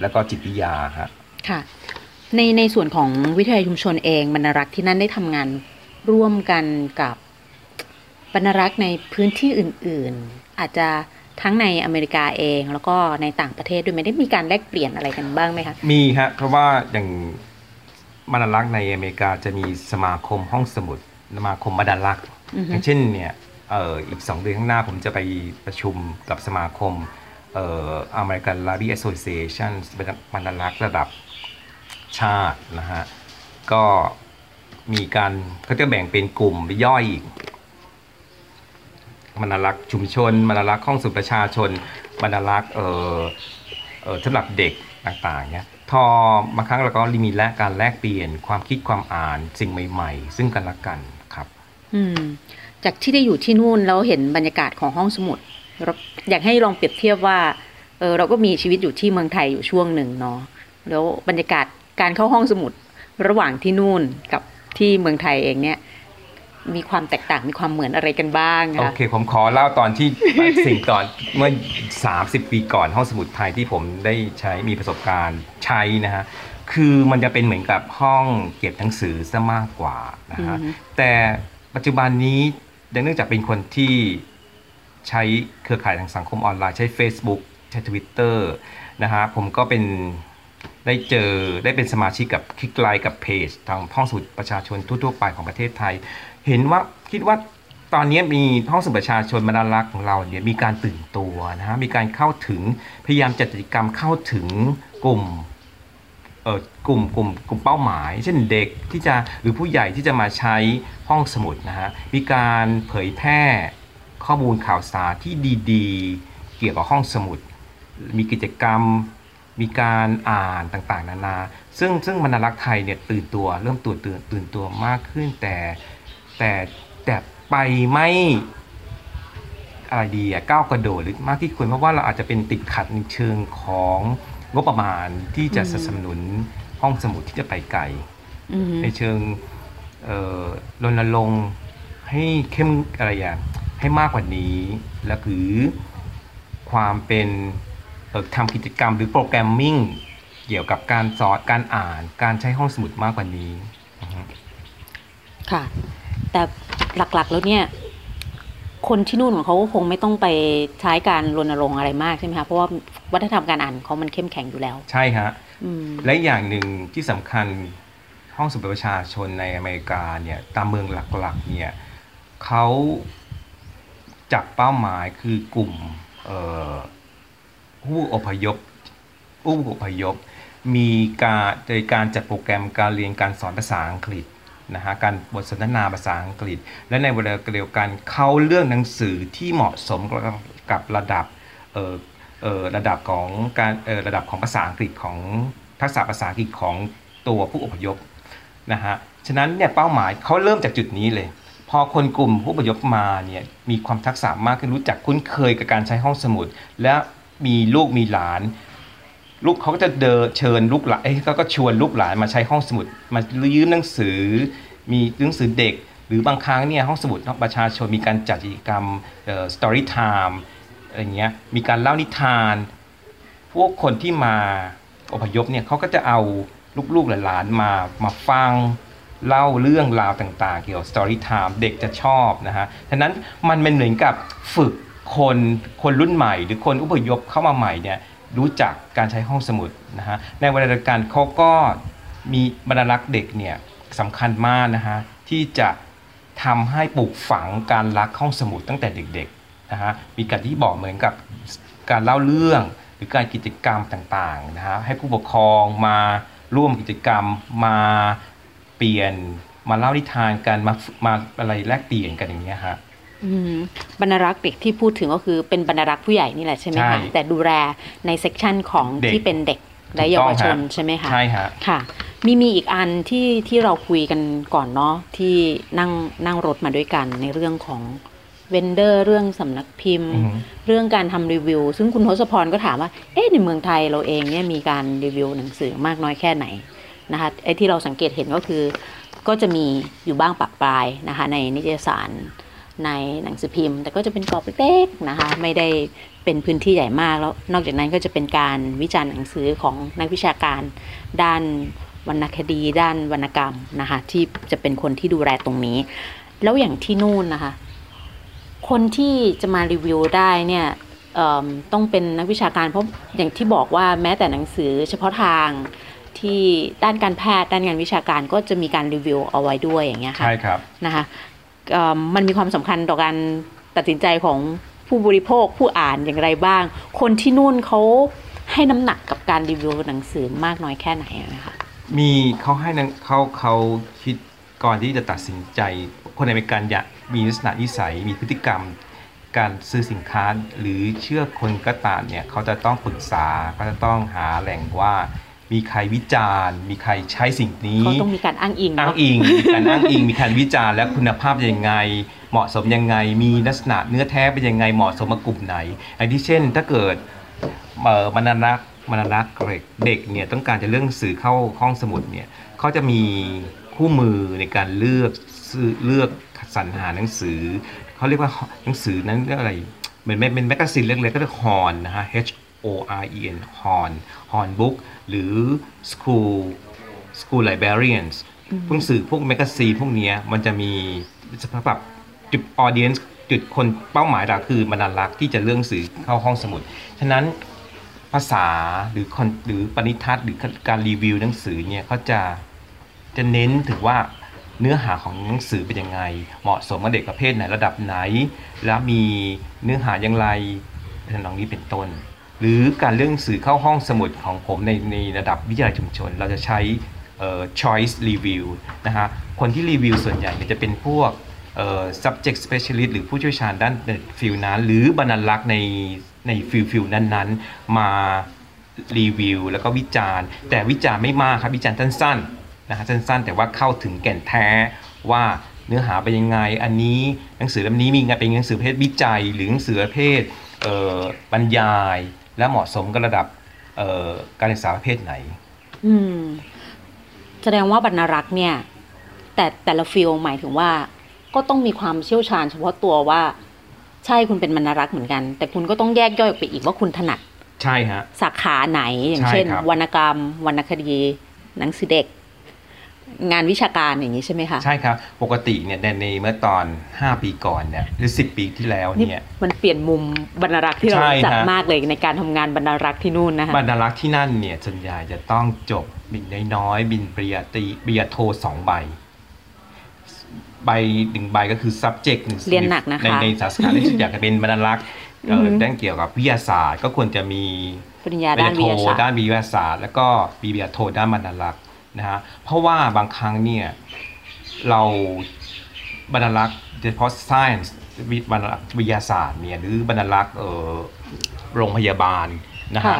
แล้วก็จิตวิทยาฮะค่ะ ในในส่วนของวิทยาลัยชุมชนเองบรรณารักษ์ที่นั่นได้ทำงานร่วมกันกับบรรณารักษ์ในพื้นที่อื่น ๆ อาจจะทั้งในอเมริกาเองแล้วก็ในต่างประเทศด้วยไหมได้มีการแลกเปลี่ยนอะไรกันบ้างไหมคะมีฮะเพราะว่าอย่างบรรณารักษ์ในอเมริกาจะมีสมาคมห้องสมุดสมาคมบรรณารักษ์อือฮึอย่างเช่นเนี่ยเอ่ออีกสองเดือนข้างหน้าผมจะไปประชุมกับสมาคมเอ่อ American Library Association เป็นบรรณารักษ์ระดับชาตินะฮะ ก็มีการเขาจะแบ่งเป็นกลุ่มย่อยอีกบรรณารักษ์ชุมชนบรรณารักษ์ห้องสุประชาชนบรรณารักษ์เอ่อเอ่อสำหรับเด็กต่างๆเนี่ยทอบางครั้งเราก็มีแลกการแลกเปลี่ยนความคิดความอ่านสิ่งใหม่ ๆ ซึ่งกันและกันครับ อืม จากที่ได้อยู่ที่นู่นแล้วเห็นบรรยากาศของห้องสมุดเราอยากให้ลองเปรียบเทียบว่าเออเราก็มีชีวิตอยู่ที่เมืองไทยอยู่ช่วงหนึ่งเนาะแล้วบรรยากาศการเข้าห้องสมุดระหว่างที่นู่นกับที่เมืองไทยเองเนี่ยมีความแตกต่างมีความเหมือนอะไรกันบ้างโอคะเค ผมขอเล่าตอนที่ สิ่งตอนเมื่อ 30 ปีก่อนห้องสมุดไทยที่ผมได้ใช้มีประสบการณ์ใช้นะฮะคือมันจะเป็นเหมือนกับห้องเก็บหนังสือซะมากกว่านะฮะแต่ปัจจุบันนี้ เนื่องจากเป็นคนที่ใช้เครือข่ายทางสังคมออนไลน์ใช้ Facebook ใช้ Twitter นะฮะผมก็เป็นได้เจอได้เป็นสมาชิกกับคลิกไลน์กับเพจทางห้องสมุดประชาชนทั่วๆไปของประเทศไทย เห็นว่าคิดว่าตอนนี้มีห้องสมุดประชาชนบรรณารักษ์ของเราเนี่ยมีการตื่นตัวนะฮะมีการเข้าถึงพยายามจัดกิจกรรมเข้าถึงกลุ่ม กลุ่มกลุ่มกลุ่มเป้าหมาย เช่นเด็กที่จะหรือผู้ใหญ่ที่จะมาใช้ห้องสมุดนะฮะมีการเผยแพร่ข้อมูลข่าวสารที่ดีๆ เกี่ยวกับห้องสมุด มีกิจกรรมมีการอ่านต่างๆ นานา ซึ่งซึ่งบรรณารักษ์ไทยเนี่ยตื่นตัวเริ่มตื่นตื่นตื่นตัวมากขึ้นแต่แต่แต่ไปไม่อะไรดีอะก้าวกระโดดหรือมากที่ควรเพราะว่าเราอาจจะเป็นติดขัดในเชิงของ งบประมาณที่จะสนับสนุนห้องสมุดที่จะไปไกลอืมในเชิงเอ่อรณรงค์ให้เข้มอะไรอย่างให้มากกว่านี้ และหรือความเป็นเอ่อทำกิจกรรมหรือโปรแกรมมิ่งเกี่ยวกับการสอนการอ่านการใช้ห้องสมุดมากกว่านี้อือฮึค่ะ แต่หลักๆแล้วเนี่ย คนที่นู่นของเขาก็คงไม่ต้องไปใช้การรณรงค์อะไรมากใช่ไหมคะเพราะว่าวัฒนธรรมการอ่านของเขามันเข้มแข็งอยู่แล้ว ใช่ฮะอืมและอย่างหนึ่งที่สำคัญห้องสมุดประชาชนในอเมริกาเนี่ยตามเมืองหลักๆเนี่ยเขาจับเป้าหมายคือกลุ่มเอ่อผู้อพยพผู้อพยพ มีการโดยการจัดโปรแกรมการเรียนการสอนภาษาอังกฤษ นะฮะการบทสนทนาภาษาอังกฤษ และในเวลาเดียวกันเขาเลือกหนังสือที่เหมาะสมกับระดับเออเออระดับของการเออระดับของภาษาอังกฤษของทักษะภาษาอังกฤษของตัวผู้อพยพนะฮะฉะนั้นเนี่ยเป้าหมายเขาเริ่มจากจุดนี้เลยพอคนกลุ่มผู้อพยพมาเนี่ยมีความทักษะมากขึ้นรู้จักคุ้นเคยกับการใช้ห้องสมุด และมีลูกมีหลาน ลูกเขาก็จะเดินเชิญลูกหลานเอ้ยเขาก็ชวนลูกหลานมาใช้ห้องสมุด มายืมหนังสือ มีหนังสือเด็ก หรือบางครั้งเนี่ยห้องสมุดประชาชนมีการจัดกิจกรรมเอ่อ story time อะไรเงี้ยมีการเล่านิทาน พวกคนที่มาอพยพเนี่ยเขาก็จะเอาลูกๆหลานมามาฟังเล่าเรื่องราวต่างๆ เกี่ยวกับ story time เด็กจะชอบนะฮะฉะนั้นมันเป็นเหมือนกับฝึกคนคนรุ่นใหม่ หรือคนอพยพเข้ามาใหม่เนี่ย รู้จักการใช้ห้องสมุดนะฮะในวลาเดียวกันเขาก็มีบรรลักษ์เด็กเนี่ยสำคัญมากนะฮะที่จะทำให้ปลูกฝังการรักห้องสมุดตั้งแต่เด็กๆนะฮะมีการที่บอกเหมือนกับการเล่าเรื่องหรือการกิจกรรมต่างๆนะฮะให้ผู้ปกครองมาร่วมกิจกรรมมาเปลี่ยนมาเล่านิทานกันมามาอะไรแลกเปลี่ยนกันอย่างเงี้ยฮะ บรรณารักษ์เด็กที่พูดถึงก็คือเป็นบรรณารักษ์ผู้ใหญ่นี่แหละใช่ไหมใช่คะแต่ดูแลใน section ของเด็กที่เป็นเด็กและเยาวชนใช่ไหมคะใช่ฮะค่ะ มีมีอีกอันที่ที่เราคุยกันก่อนเนาะที่นั่งนั่งรถมาด้วยกันในเรื่องของ vendor เรื่องสำนักพิมพ์อือฮึเรื่องการทำรีวิว ซึ่งคุณทศพรก็ถามว่า เอ๊ะในเมืองไทยเราเองเนี่ยมีการรีวิวหนังสือมากน้อยแค่ไหนนะคะไอ้ที่เราสังเกตเห็นก็คือ ก็จะมีอยู่บ้างปักปลายนะคะในนิตยสาร ในหนังสือพิมพ์ แต่ก็จะเป็นกรอบเล็กๆนะคะ ไม่ได้เป็นพื้นที่ใหญ่มากแล้ว นอกจากนั้นก็จะเป็นการวิจารณ์หนังสือของนักวิชาการ ด้านวรรณคดี ด้านวรรณกรรมนะคะที่จะเป็นคนที่ดูแลตรงนี้ แล้วอย่างที่นู่นนะคะ คนที่จะมารีวิวได้เนี่ยเอิ่มต้องเป็นนักวิชาการเพราะอย่างที่บอกว่าแม้แต่หนังสือเฉพาะทางที่ด้านการแพทย์ด้านงานวิชาการก็จะมีการรีวิวเอาไว้ด้วยอย่างเงี้ยค่ะใช่ครับนะคะเอิ่ มันมีความสำคัญต่อการตัดสินใจของผู้บริโภคผู้อ่านอย่างไรบ้าง คนที่นู่นเขาให้น้ำหนักกับการรีวิวหนังสือมากน้อยแค่ไหนนะคะมีเขาให้เขาเขาคิดก่อนที่จะตัดสินใจ คนอเมริกันอยากมีลักษณะนิสัยมีพฤติกรรม การซื้อสินค้าหรือเชื่อคนก็ตามเนี่ยเขาจะต้องปรึกษาเขาจะต้องหาแหล่งว่า มีใครวิจารณ์ มีใครใช้สิ่งนี้เขาต้องมีการอ้างอิงอ้างเนาะอิงมีการอ้างอิง มีการวิจารณ์และคุณภาพยังไง เหมาะสมยังไง มีลักษณะเนื้อแท้เป็นยังไงเหมาะสมกับกลุ่มไหนอันที่เช่นถ้าเกิดเอ่อมรณรักษ์มรณรักษ์เด็กเด็กเนี่ยต้องการจะเรื่องสื่อเข้าห้องสมุดเนี่ยเขาจะมีคู่มือในการเลือกซื้อเลือกสรรหาหนังสือเขาเรียกว่าหนังสือนั้นเรียกอะไรเหมือนเป็น magazine เล็กๆก็เรียกฮอนนะฮะ H O R E N ฮอนฮอนบุ๊ก หรือ School School Librarians พวกสื่อพวก magazine พวกเนี้ยมันจะมีสภาพจุด audience จุดคนเป้าหมายหลักคือบรรณารักษ์ที่จะเลือกสื่อเข้าห้องสมุด ฉะนั้นภาษาหรือ content หรือบรรณนิทัศน์หรือการรีวิวหนังสือเนี่ยเขาจะจะเน้นถึงว่าเนื้อหาของหนังสือเป็นยังไง เหมาะสมกับเด็กประเภทไหนระดับไหน แล้วมีเนื้อหาอย่างไรทำนองนี้เป็นต้น หรือการเลือกสื่อเข้าห้องสมุดของผมในในระดับวิทยาลัยชุมชน เราจะใช้เอ่อ choice review นะฮะคนที่รีวิวส่วนใหญ่จะเป็นพวกเอ่อ subject specialist หรือผู้เชี่ยวชาญด้าน field นั้น หรือบรรณารักษ์ในใน field field นั้นๆ มารีวิวแล้วก็วิจารณ์ แต่วิจารณ์ไม่มากครับวิจารณ์สั้นๆนะฮะสั้นๆ แต่ว่าเข้าถึงแก่นแท้ว่าเนื้อหาเป็นยังไง อันนี้หนังสือเล่มนี้มีงานเป็นหนังสือประเภทวิจัย หรือหนังสือประเภทบรรยาย และเหมาะสมกับระดับเอ่อการศึกษาประเภทไหน อืม แสดงว่าบรรณารักษ์เนี่ย แต่แต่ละฟิลหมายถึงว่า ก็ต้องมีความเชี่ยวชาญเฉพาะตัวว่า ใช่คุณเป็นบรรณารักษ์เหมือนกัน แต่คุณก็ต้องแยกย่อยออกไปอีกว่าคุณถนัด ใช่ฮะ สาขาไหนอย่างใช่เช่นครับวรรณกรรม วรรณคดี หนังสือเด็ก งานวิชาการอย่างนี้ใช่ไหมคะ ใช่ครับ ปกติเนี่ยในในเมื่อตอน 5 ปีก่อนเนี่ยหรือ 10 ปีที่แล้วนี่เนี่ยมันเปลี่ยนมุมบรรณารักษ์ที่เราใช่รู้จักฮะมากเลยในการทำงานบรรณารักษ์ที่นู่นนะคะบรรณารักษ์ที่นั่นเนี่ยส่วนใหญ่จะต้องจบบินน้อยๆบินปริญญาตรีปริญญาโทสองใบ ใบหนึ่งใบก็คือ subject หนึ่งเรียนหนักนะคะในในสาขาที่อยากจะเป็นบรรณารักษ์เอ่ออฮึด้านเกี่ยวกับวิทยาศาสตร์ ก็ควรจะมีปริญญาด้านวิทยาศาสตร์ด้านวิทยาศาสตร์ แล้วก็ปริญญาโทด้านบรรณารักษ์ นะฮะเพราะว่าบางครั้งเนี่ยเราบรรณารักษ์โดยเฉพาะ science วิบรรณารักษ์วิทยาศาสตร์เนี่ยหรือบรรณารักษ์เอ่อโรงพยาบาลนะฮะค่ะ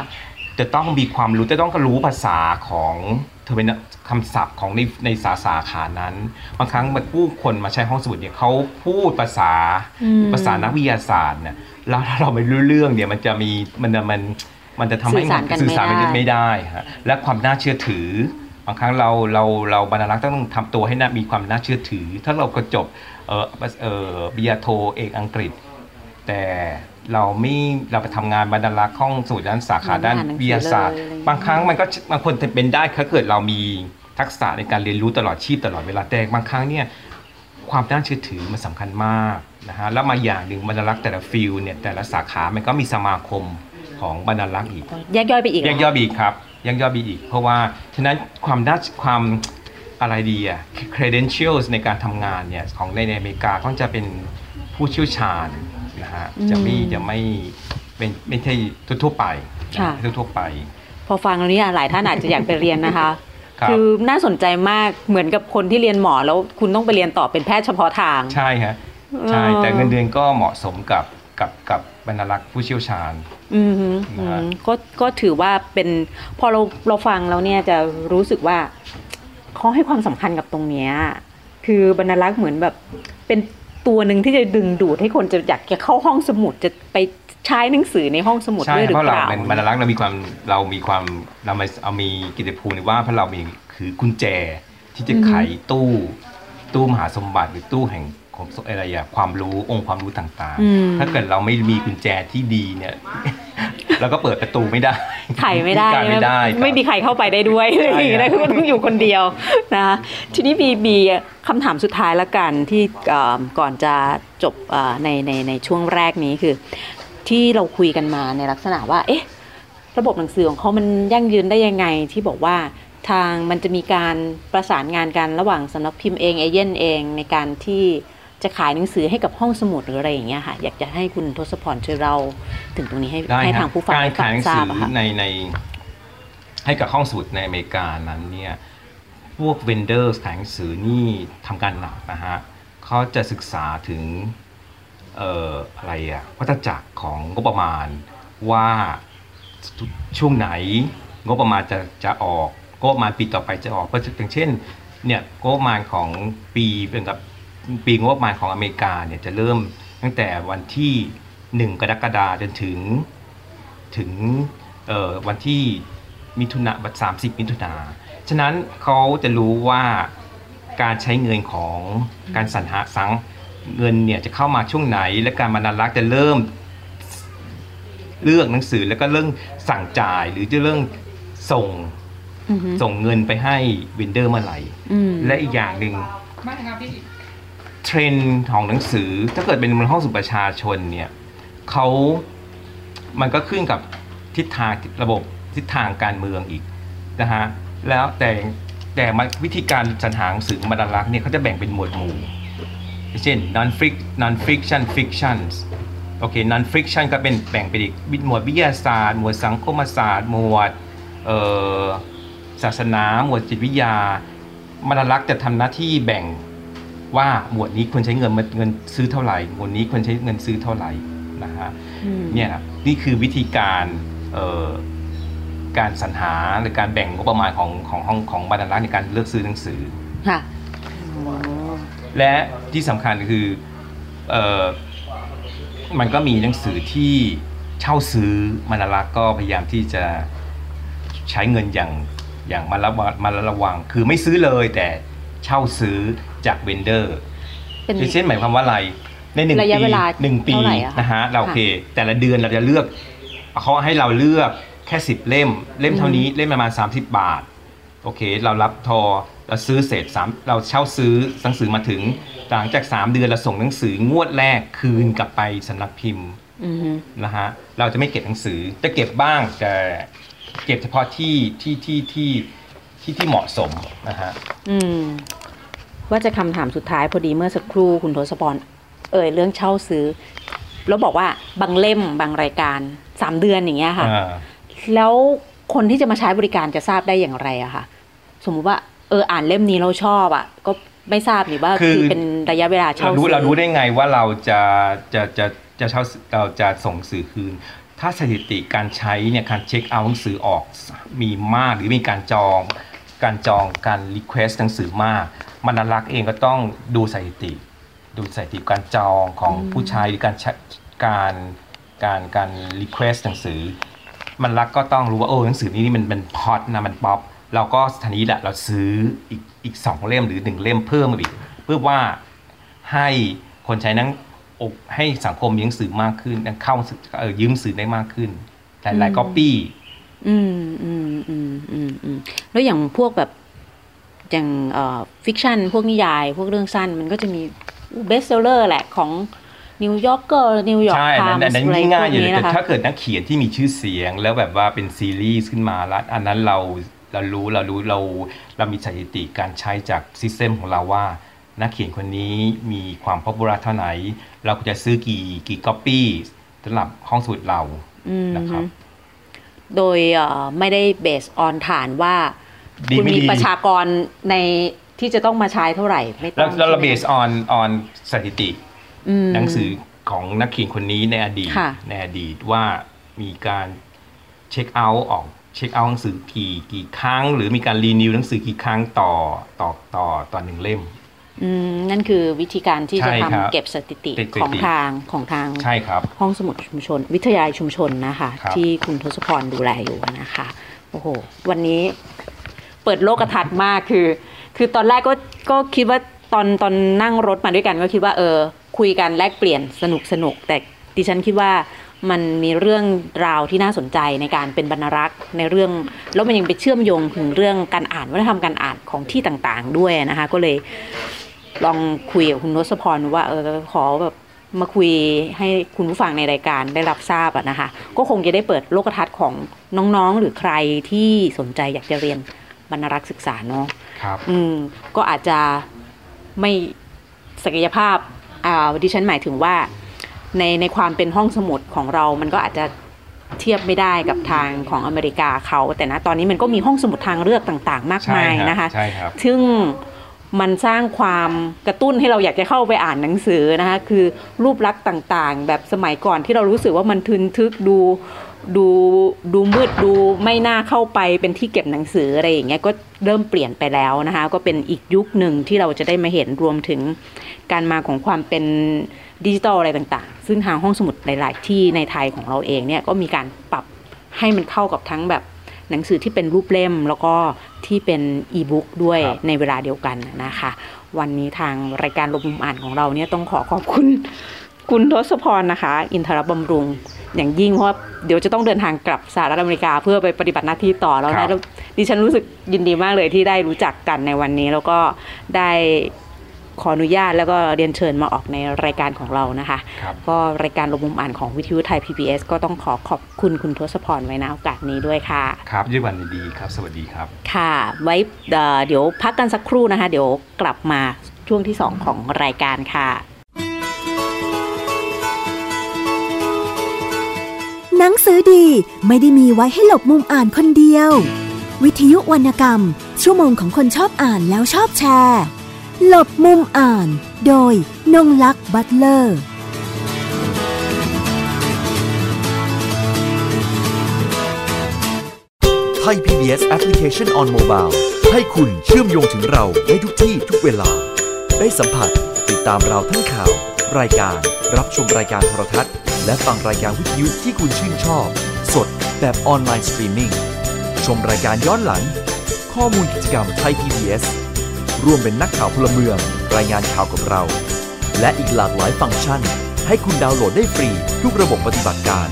จะต้องมีความรู้จะต้องรู้ภาษาของ terminology คำศัพท์ของในในสาสาขานั้น บางครั้งมันผู้คนมาใช้ห้องสมุดเนี่ยเขาพูดภาษาอืมภาษานักวิทยาศาสตร์เนี่ยแล้วถ้าเราไม่รู้เรื่องเนี่ยมันจะมีมันจะมันมันจะทำให้สื่อสารกันสื่อสารไม่ได้ไม่ได้ฮะและความน่าเชื่อถือ บางครั้งเราเราเราบรรณารักษ์ต้องทำตัวให้น่ามีความน่าเชื่อถือ ถ้าเราก็จบเออเออปริญญาโทเอกอังกฤษ แต่เราไม่เราไปทำงานบรรณารักษ์ห้องสมุดด้านสาขาด้านอ่านหนังสือวิทยาศาสตร์เลยอะไรอย่างเงี้ยบางครั้งมันก็บางคนจะเป็นได้ถ้าเกิดเรามีทักษะในการเรียนรู้ตลอดชีพตลอดเวลาแต่บางครั้งเนี่ยความน่าเชื่อถือมันสำคัญมากนะฮะแล้วมาอย่างหนึ่งบรรณารักษ์แต่ละฟิลเนี่ยแต่ละสาขามันก็มีสมาคมของบรรณารักษ์อีกแยกย่อยไปอีกแยกย่อยไปอีกครับแยกย่อยไปอีก เพราะว่าฉะนั้นความน่าความอะไรดีอะ credentials ในการทำงานเนี่ยของในอเมริกาก็จะเป็นผู้เชี่ยวชาญนะฮะจะไม่จะไม่เป็นไม่ใช่ทั่วๆไปนะค่ะทั่วๆไป พอฟังแล้วเนี่ยหลายท่านอาจจะอยากไปเรียนนะคะครับคือน่าสนใจมากเหมือนกับคนที่เรียนหมอแล้วคุณต้องไปเรียนต่อเป็นแพทย์เฉพาะทางใช่ฮะใช่เออแต่เงินเดือนก็เหมาะสมกับกับกับบรรณารักษ์ผู้เชี่ยวชาญอืมฮึอืนะฮะมก็ก็ถือว่าเป็นพอเราเราฟังแล้วเนี่ยจะรู้สึกว่าเขาให้ความสำคัญกับตรงเนี้ยคือบรรณารักษ์เหมือนแบบ เป็นตัวหนึ่งที่จะดึงดูดให้คนจะอยากจะเข้าห้องสมุดจะไปใช้หนังสือในห้องสมุดใช่ด้วยหรือเพราะเปเราล่าเป็นบรรณารักษ์เรามีความเรามีความเรามาเอามีกิตติภูมิว่าเพราะเรามีคือกุญแจที่จะไขตู้ ตู้มหาสมบัติหรือตู้แห่ง ของอะไรอะความรู้องค์ความรู้ต่างอืมๆถ้าเกิดเราไม่มีกุญแจที่ดีเนี่ยเราก็เปิดประตูไม่ได้ไขไม่ได้การไม่ได้ครับไม่มีใครเข้าไปได้ด้วยอะไรอย่างเงี้ยนะใช่คือครับต้องอยู่คนเดียวนะทีนี้บีบีคำถามสุดท้ายละกันที่เอ่อก่อนจะจบเอ่อในในในช่วงแรกนี้คือ ที่เราคุยกันมาในลักษณะว่า เอ๊ะ ระบบหนังสือของเขามันยั่งยืนได้ยังไงที่บอกว่าทางมันจะมีการประสานงานกันระหว่างสำนักพิมพ์เองเอเย่นเองในการที่ จะขายหนังสือให้กับห้องสมุดหรืออะไรอย่างเงี้ยค่ะอยากจะให้คุณทศพรช่วยเราถึงตรงนี้ให้ได้ให้คทารังบผู้ฟังการได้ขายหนังทราสืบออะค่ะในในให้กับห้องสมุดในอเมริกานั้นเนี่ยพวกเวนเดอร์ขายหนังสือนี่ทำการหนักนะฮะเขาจะศึกษาถึงเอ่ออะไรอะวัฏจักรของงบประมาณว่าช่วงไหนงบประมาณจะจะออกงบประมาณปีต่อไปจะออกก็อย่างเช่นเนี่ยงบประมาณของปีเป็นกับ ปีงบประมาณของอเมริกาเนี่ยจะเริ่มตั้งแต่วันที่ 1 กรกฎาคมจนถึงถึงเอ่อวันที่มิถุนาบัตรสามสิบมิถุนาฉะนั้นเขาจะรู้ว่าการใช้เงินของการสรรหาสังเงินเนี่ยจะเข้ามาช่วงไหน และการบรรณารักษ์จะเริ่มเลือกหนังสือแล้วก็เริ่มสั่งจ่ายหรือจะเริ่มส่งอือฮึส่งเงินไปให้วินเดอร์เมื่อไหร่อืมและอีกอย่างหนึ่ง เทรนด์ของหนังสือถ้าเกิดเป็นห้องสุประชาชนเนี่ยเขามันก็ขึ้นกับทิศทางระบบทิศทางการเมืองอีกนะฮะแล้วแต่แต่วิธีการสรรหาหนังสือของบรรณารักษ์เนี่ยเขาจะแบ่งเป็นหมวดหมู่ เช่น non fic non fiction fictions โอเค non fiction ก็เป็นแบ่งเป็นอีกหมวดวิทยาศาสตร์ หมวดสังคมศาสตร์ หมวดศาสนา หมวดจิตวิทยาบรรณารักษ์จะทำหน้าที่แบ่ง ว่าหมวดนี้ควรใช้เงินเงินซื้อเท่าไหร่ หมวดนี้ควรใช้เงินซื้อเท่าไหร่นะฮะอืมเนี่ยนะนี่คือวิธีการเอ่อการสรรหาหรือการแบ่งงบประมาณของของห้องของบรรณารักษ์ในการเลือกซื้อหนังสือค่ะและที่สำคัญคือเออมันก็มีหนังสือที่เช่าซื้อบรรณารักษ์ก็พยายามที่จะใช้เงินอย่างอย่างมาระวังมาระวัง คือไม่ซื้อเลยแต่เช่าซื้อ จากเวนเดอร์เป็นคือเช่นหมายความว่าอะไร ในหนึ่งระยะปีเวลาหนึ่งปีเท่าไหร่อะคะนะฮะเราค่ะโอเค แต่ละเดือนเราจะเลือกเขาให้เราเลือกแค่สิบเล่ม เล่มเท่านี้เล่มประมาณ30บาท โอเค เรารับทอเราซื้อเสร็จสามเราเช่าซื้อหนังสือมาถึง หลังจาก3เดือนเราส่งหนังสืองวดแรกคืนกลับไปสำนักพิมพ์อือฮึนะฮะเราจะไม่เก็บหนังสือจะเก็บบ้างแต่เก็บเฉพาะที่ที่ที่ที่ที่ที่เหมาะสมนะฮะอืม ว่าจะคำถามสุดท้ายพอดีเมื่อสักครู่คุณทศพรเอ่ยเรื่องเช่าซื้อ แล้วบอกว่าบางเล่มบางรายการสามเดือนอย่างเงี้ยค่ะอ่าแล้วคนที่จะมาใช้บริการจะทราบได้อย่างไรอะคะสมมุติว่าเอออ่านเล่มนี้เราชอบอะก็ไม่ทราบหรือว่าคือคือเป็นระยะเวลาเช่าเรารู้ซื้อเรารู้ได้ไงว่าเราจะจะจะจะเช่าเราจะส่งสื่อคืน ถ้าสถิติการใช้เนี่ยการ check out หนังสือออกมีมากหรือมีการจอง การจองการ request หนังสือมาก บรรณารักษ์เองก็ต้องดูสถิติ ดูสถิติการจองของผู้ใช้หรือการใช้การการการ request หนังสือ บรรณารักษ์ก็ต้องรู้ว่าโอ้หนังสือนี้นี่มันมันพอตนะมัน popular ก็ทันนี้แหละเราซื้ออีกอีกสองเล่มหรือหนึ่งเล่มเพิ่มมาอีก เพื่อว่าให้คนใช้หนังอกให้สังคมมีหนังสือมากขึ้นเข้าเออยืมสื่อได้มากขึ้นหลายๆก๊อปปี้อืมอืมอืมอืมอืมแล้วอย่างพวกแบบ อย่างเอ่อฟิกชันพวกนิยาย พวกเรื่องสั้นมันก็จะมีเบสเซลเลอร์แหละของนิวยอร์กเกอร์นิวยอร์กใช่ไทอันมนั้นอันนั้นส์อะไรยิ่งพง่ายวกอยู่นี้แต่นะคะถ้าเกิดนักเขียนที่มีชื่อเสียง แล้วแบบว่าเป็นซีรีส์ขึ้นมาแล้วอันนั้นเราเรารู้เรารู้เราเรามีสถิติการใช้จากซิสเต็มของเราว่า นักเขียนคนนี้มีความพ o p บูรเท่าไหน เราก็จะซื้อกี่กี่ก๊อปปี้สำหรับห้องสมุดเราอืมนะครับ โดยเอ่อไม่ได้เบสออนฐานว่า ดีคุณไม่มีดีประชากรในที่จะต้องมาใช้เท่าไหร่ไม่ต้แล้อวงแล้วเราเบใช่สไหมออนออนสถิติ อืม หนังสือของนักเขียนคนนี้ในอดีตค่ะ ในอดีตว่ามีการเช็คเอาท์ออกเช็คเอาท์หนังสือกี่กี่ครั้ง หรือมีการรีนิวหนังสือกี่ครั้งต่อต่อต่อต่อหนึ่งเล่มอืมนั่นคือวิธีการที่จะใช่ครับทำเก็บสถิติสถิติ ของทางของทาง ใช่ครับ ห้องสมุดชุมชน วิทยาลัยชุมชนนะคะ ครับ ที่คุณทศพรดูแลอยู่นะคะ โอ้โห วันนี้ เปิดโลกทัศน์มากคือ คือตอนแรกก็ก็คิดว่าตอนตอนนั่งรถมาด้วยกันก็คิดว่าเออ คุยกันแลกเปลี่ยนสนุกสนุกแต่ดิฉันคิดว่ามันมีเรื่องราวที่น่าสนใจในการเป็นบรรณรักษ์ในเรื่อง แล้วมันยังไปเชื่อมโยงถึงเรื่องการอ่านวัฒนธรรมการอ่านของที่ต่างๆ ด้วยนะคะ ก็เลยลองคุยกับคุณทศพรว่าเออขอแบบมาคุยให้คุณผู้ฟังในรายการได้รับทราบอะนะคะ ก็คงจะได้เปิดโลกทัศน์ของน้องๆ หรือใครที่สนใจอยากจะเรียน บรรณารักษ์ศึกษาเนาะครับอืมก็อาจจะไม่ศักยภาพอ่าดิฉันหมายถึงว่าในในความเป็นห้องสมุดของเรา มันก็อาจจะเทียบไม่ได้กับทางของอเมริกาเขา แต่นะตอนนี้มันก็มีห้องสมุดทางเลือกต่าง ๆ มากใช่มายครับนะคะใช่ครับซึ่งมันสร้างความกระตุ้นให้เราอยากจะเข้าไปอ่านหนังสือนะคะ คือรูปลักษณ์ต่างๆ แบบสมัยก่อนที่เรารู้สึกว่ามันทึนทึกดู ดูดูมืดดูไม่น่าเข้าไปเป็นที่เก็บหนังสืออะไรอย่างเงี้ยก็เริ่มเปลี่ยนไปแล้วนะคะ ก็เป็นอีกยุคหนึ่งที่เราจะได้มาเห็นรวมถึงการมาของความเป็นดิจิทัลอะไรต่างๆ ซึ่งทางห้องสมุดหลาย ๆ ที่ในไทยของเราเองเนี่ยก็มีการปรับให้มันเข้ากับทั้งแบบหนังสือที่เป็นรูปเล่มแล้วก็ที่เป็นอีบุ๊กด้วยครับในเวลาเดียวกันนะคะ วันนี้ทางรายการลมมุมอ่านของเราเนี่ยต้องขอขอบคุณ คุณทศพรนะคะ อินทรบำรุง อย่างยิ่งเพราะว่าเดี๋ยวจะต้องเดินทางกลับสหรัฐอเมริกา เพื่อไปปฏิบัติหน้าที่ต่อแล้วครันะบแล้วดิฉันรู้สึกยินดีมากเลยที่ได้รู้จักกันในวันนี้ แล้วก็ได้ขออนุญาตแล้วก็เรียนเชิญมาออกในรายการของเรานะคะครับก็รายการลมมุมอ่านของวิทยุไทย PBS ก็ต้องขอขอบคุณคุณทศพรไว้นะโอกาสนี้ด้วยค่ะ ครับด้วยวันดีๆครับ สวัสดีครับ ค่ะ ไว้เอ่อเดี๋ยวพักกันสักครู่นะคะ เดี๋ยวกลับมาช่วงที่ 2 ของรายการค่ะ นังสือดีไม่ได้มีไว้ให้หลบมุมอ่านคนเดียว วิทยุวรรณกรรม ชั่วโมงของคนชอบอ่านแล้วชอบแชร์ หลบมุมอ่าน โดยนงลักษ์บัตเลอร์ไทย PBS Application on Mobile ให้คุณเชื่อมโยงถึงเราได้ทุกที่ทุกเวลา ได้สัมผัสติดตามเราทั้งข่าว รายการรับชมรายการโทรทัศน์ และฟังรายการวิทยุที่คุณชื่นชอบ สดแบบออนไลน์สตรีมมิ่ง ชมรายการย้อนหลัง ข้อมูลกิจกรรมไทย PBS ร่วมเป็นนักข่าวพลเมือง รายงานข่าวกับเรา และอีกหลากหลายฟังก์ชัน ให้คุณดาวน์โหลดได้ฟรีทุกระบบปฏิบัติการ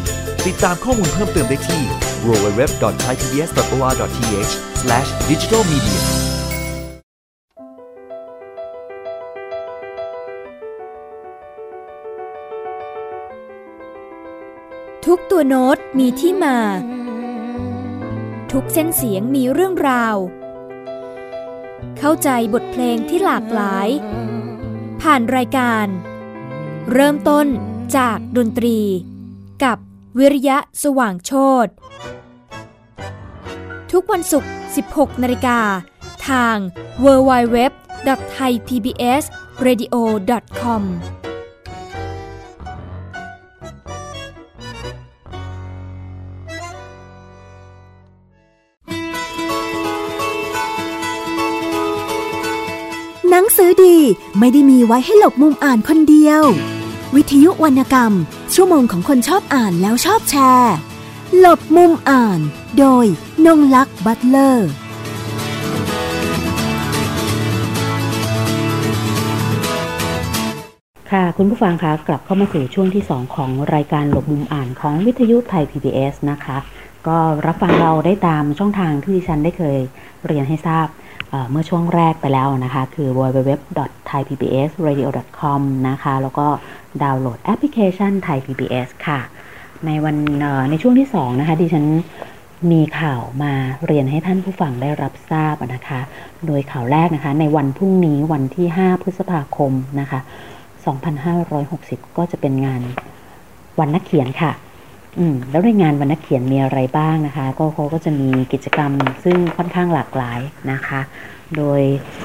ติดตามข้อมูลเพิ่มเติมได้ที่ www.thaipbs.or.th/digitalmedia ทุกตัวโน้ตมีที่มา ทุกเส้นเสียงมีเรื่องราว เข้าใจบทเพลงที่หลากหลาย ผ่านรายการ เริ่มต้นจากดนตรี กับวิริยะสว่างโชตทุกวันศุกร์ 16 นาฬิกา ทาง www.thaipbsradio.com ไม่ได้มีไว้ให้หลบมุมอ่านคนเดียว วิทยุวรรณกรรม ชั่วโมงของคนชอบอ่านแล้วชอบแชร์ หลบมุมอ่าน โดยนงลักษ์บัตเลอร์ค่ะคุณผู้ฟังคะกลับเข้ามาสู่ช่วงที่ 2 ของรายการหลบมุมอ่านของวิทยุไทย PBS นะคะ ก็รับฟังเราได้ตามช่องทางที่ดิฉันได้เคยเรียนให้ทราบ เมื่อช่วงแรกไปแล้วนะคะ คือ www.thaipbsradio.com นะคะ แล้วก็ดาวน์โหลดแอปพลิเคชันไทย PBS ค่ะ ในวันในช่วงที่ 2 นะคะ ดิฉันมีข่าวมาเรียนให้ท่านผู้ฟังได้รับทราบนะคะ โดยข่าวแรกนะคะ ในวันพรุ่งนี้วันที่ 5 พฤษภาคมนะคะ 2560 ก็จะเป็นงานวันนักเขียนค่ะ อืมแล้วในงานวันนักเขียนมีอะไรบ้างนะคะ ก็เขาก็จะมีกิจกรรมซึ่งค่อนข้างหลากหลายนะคะ โดย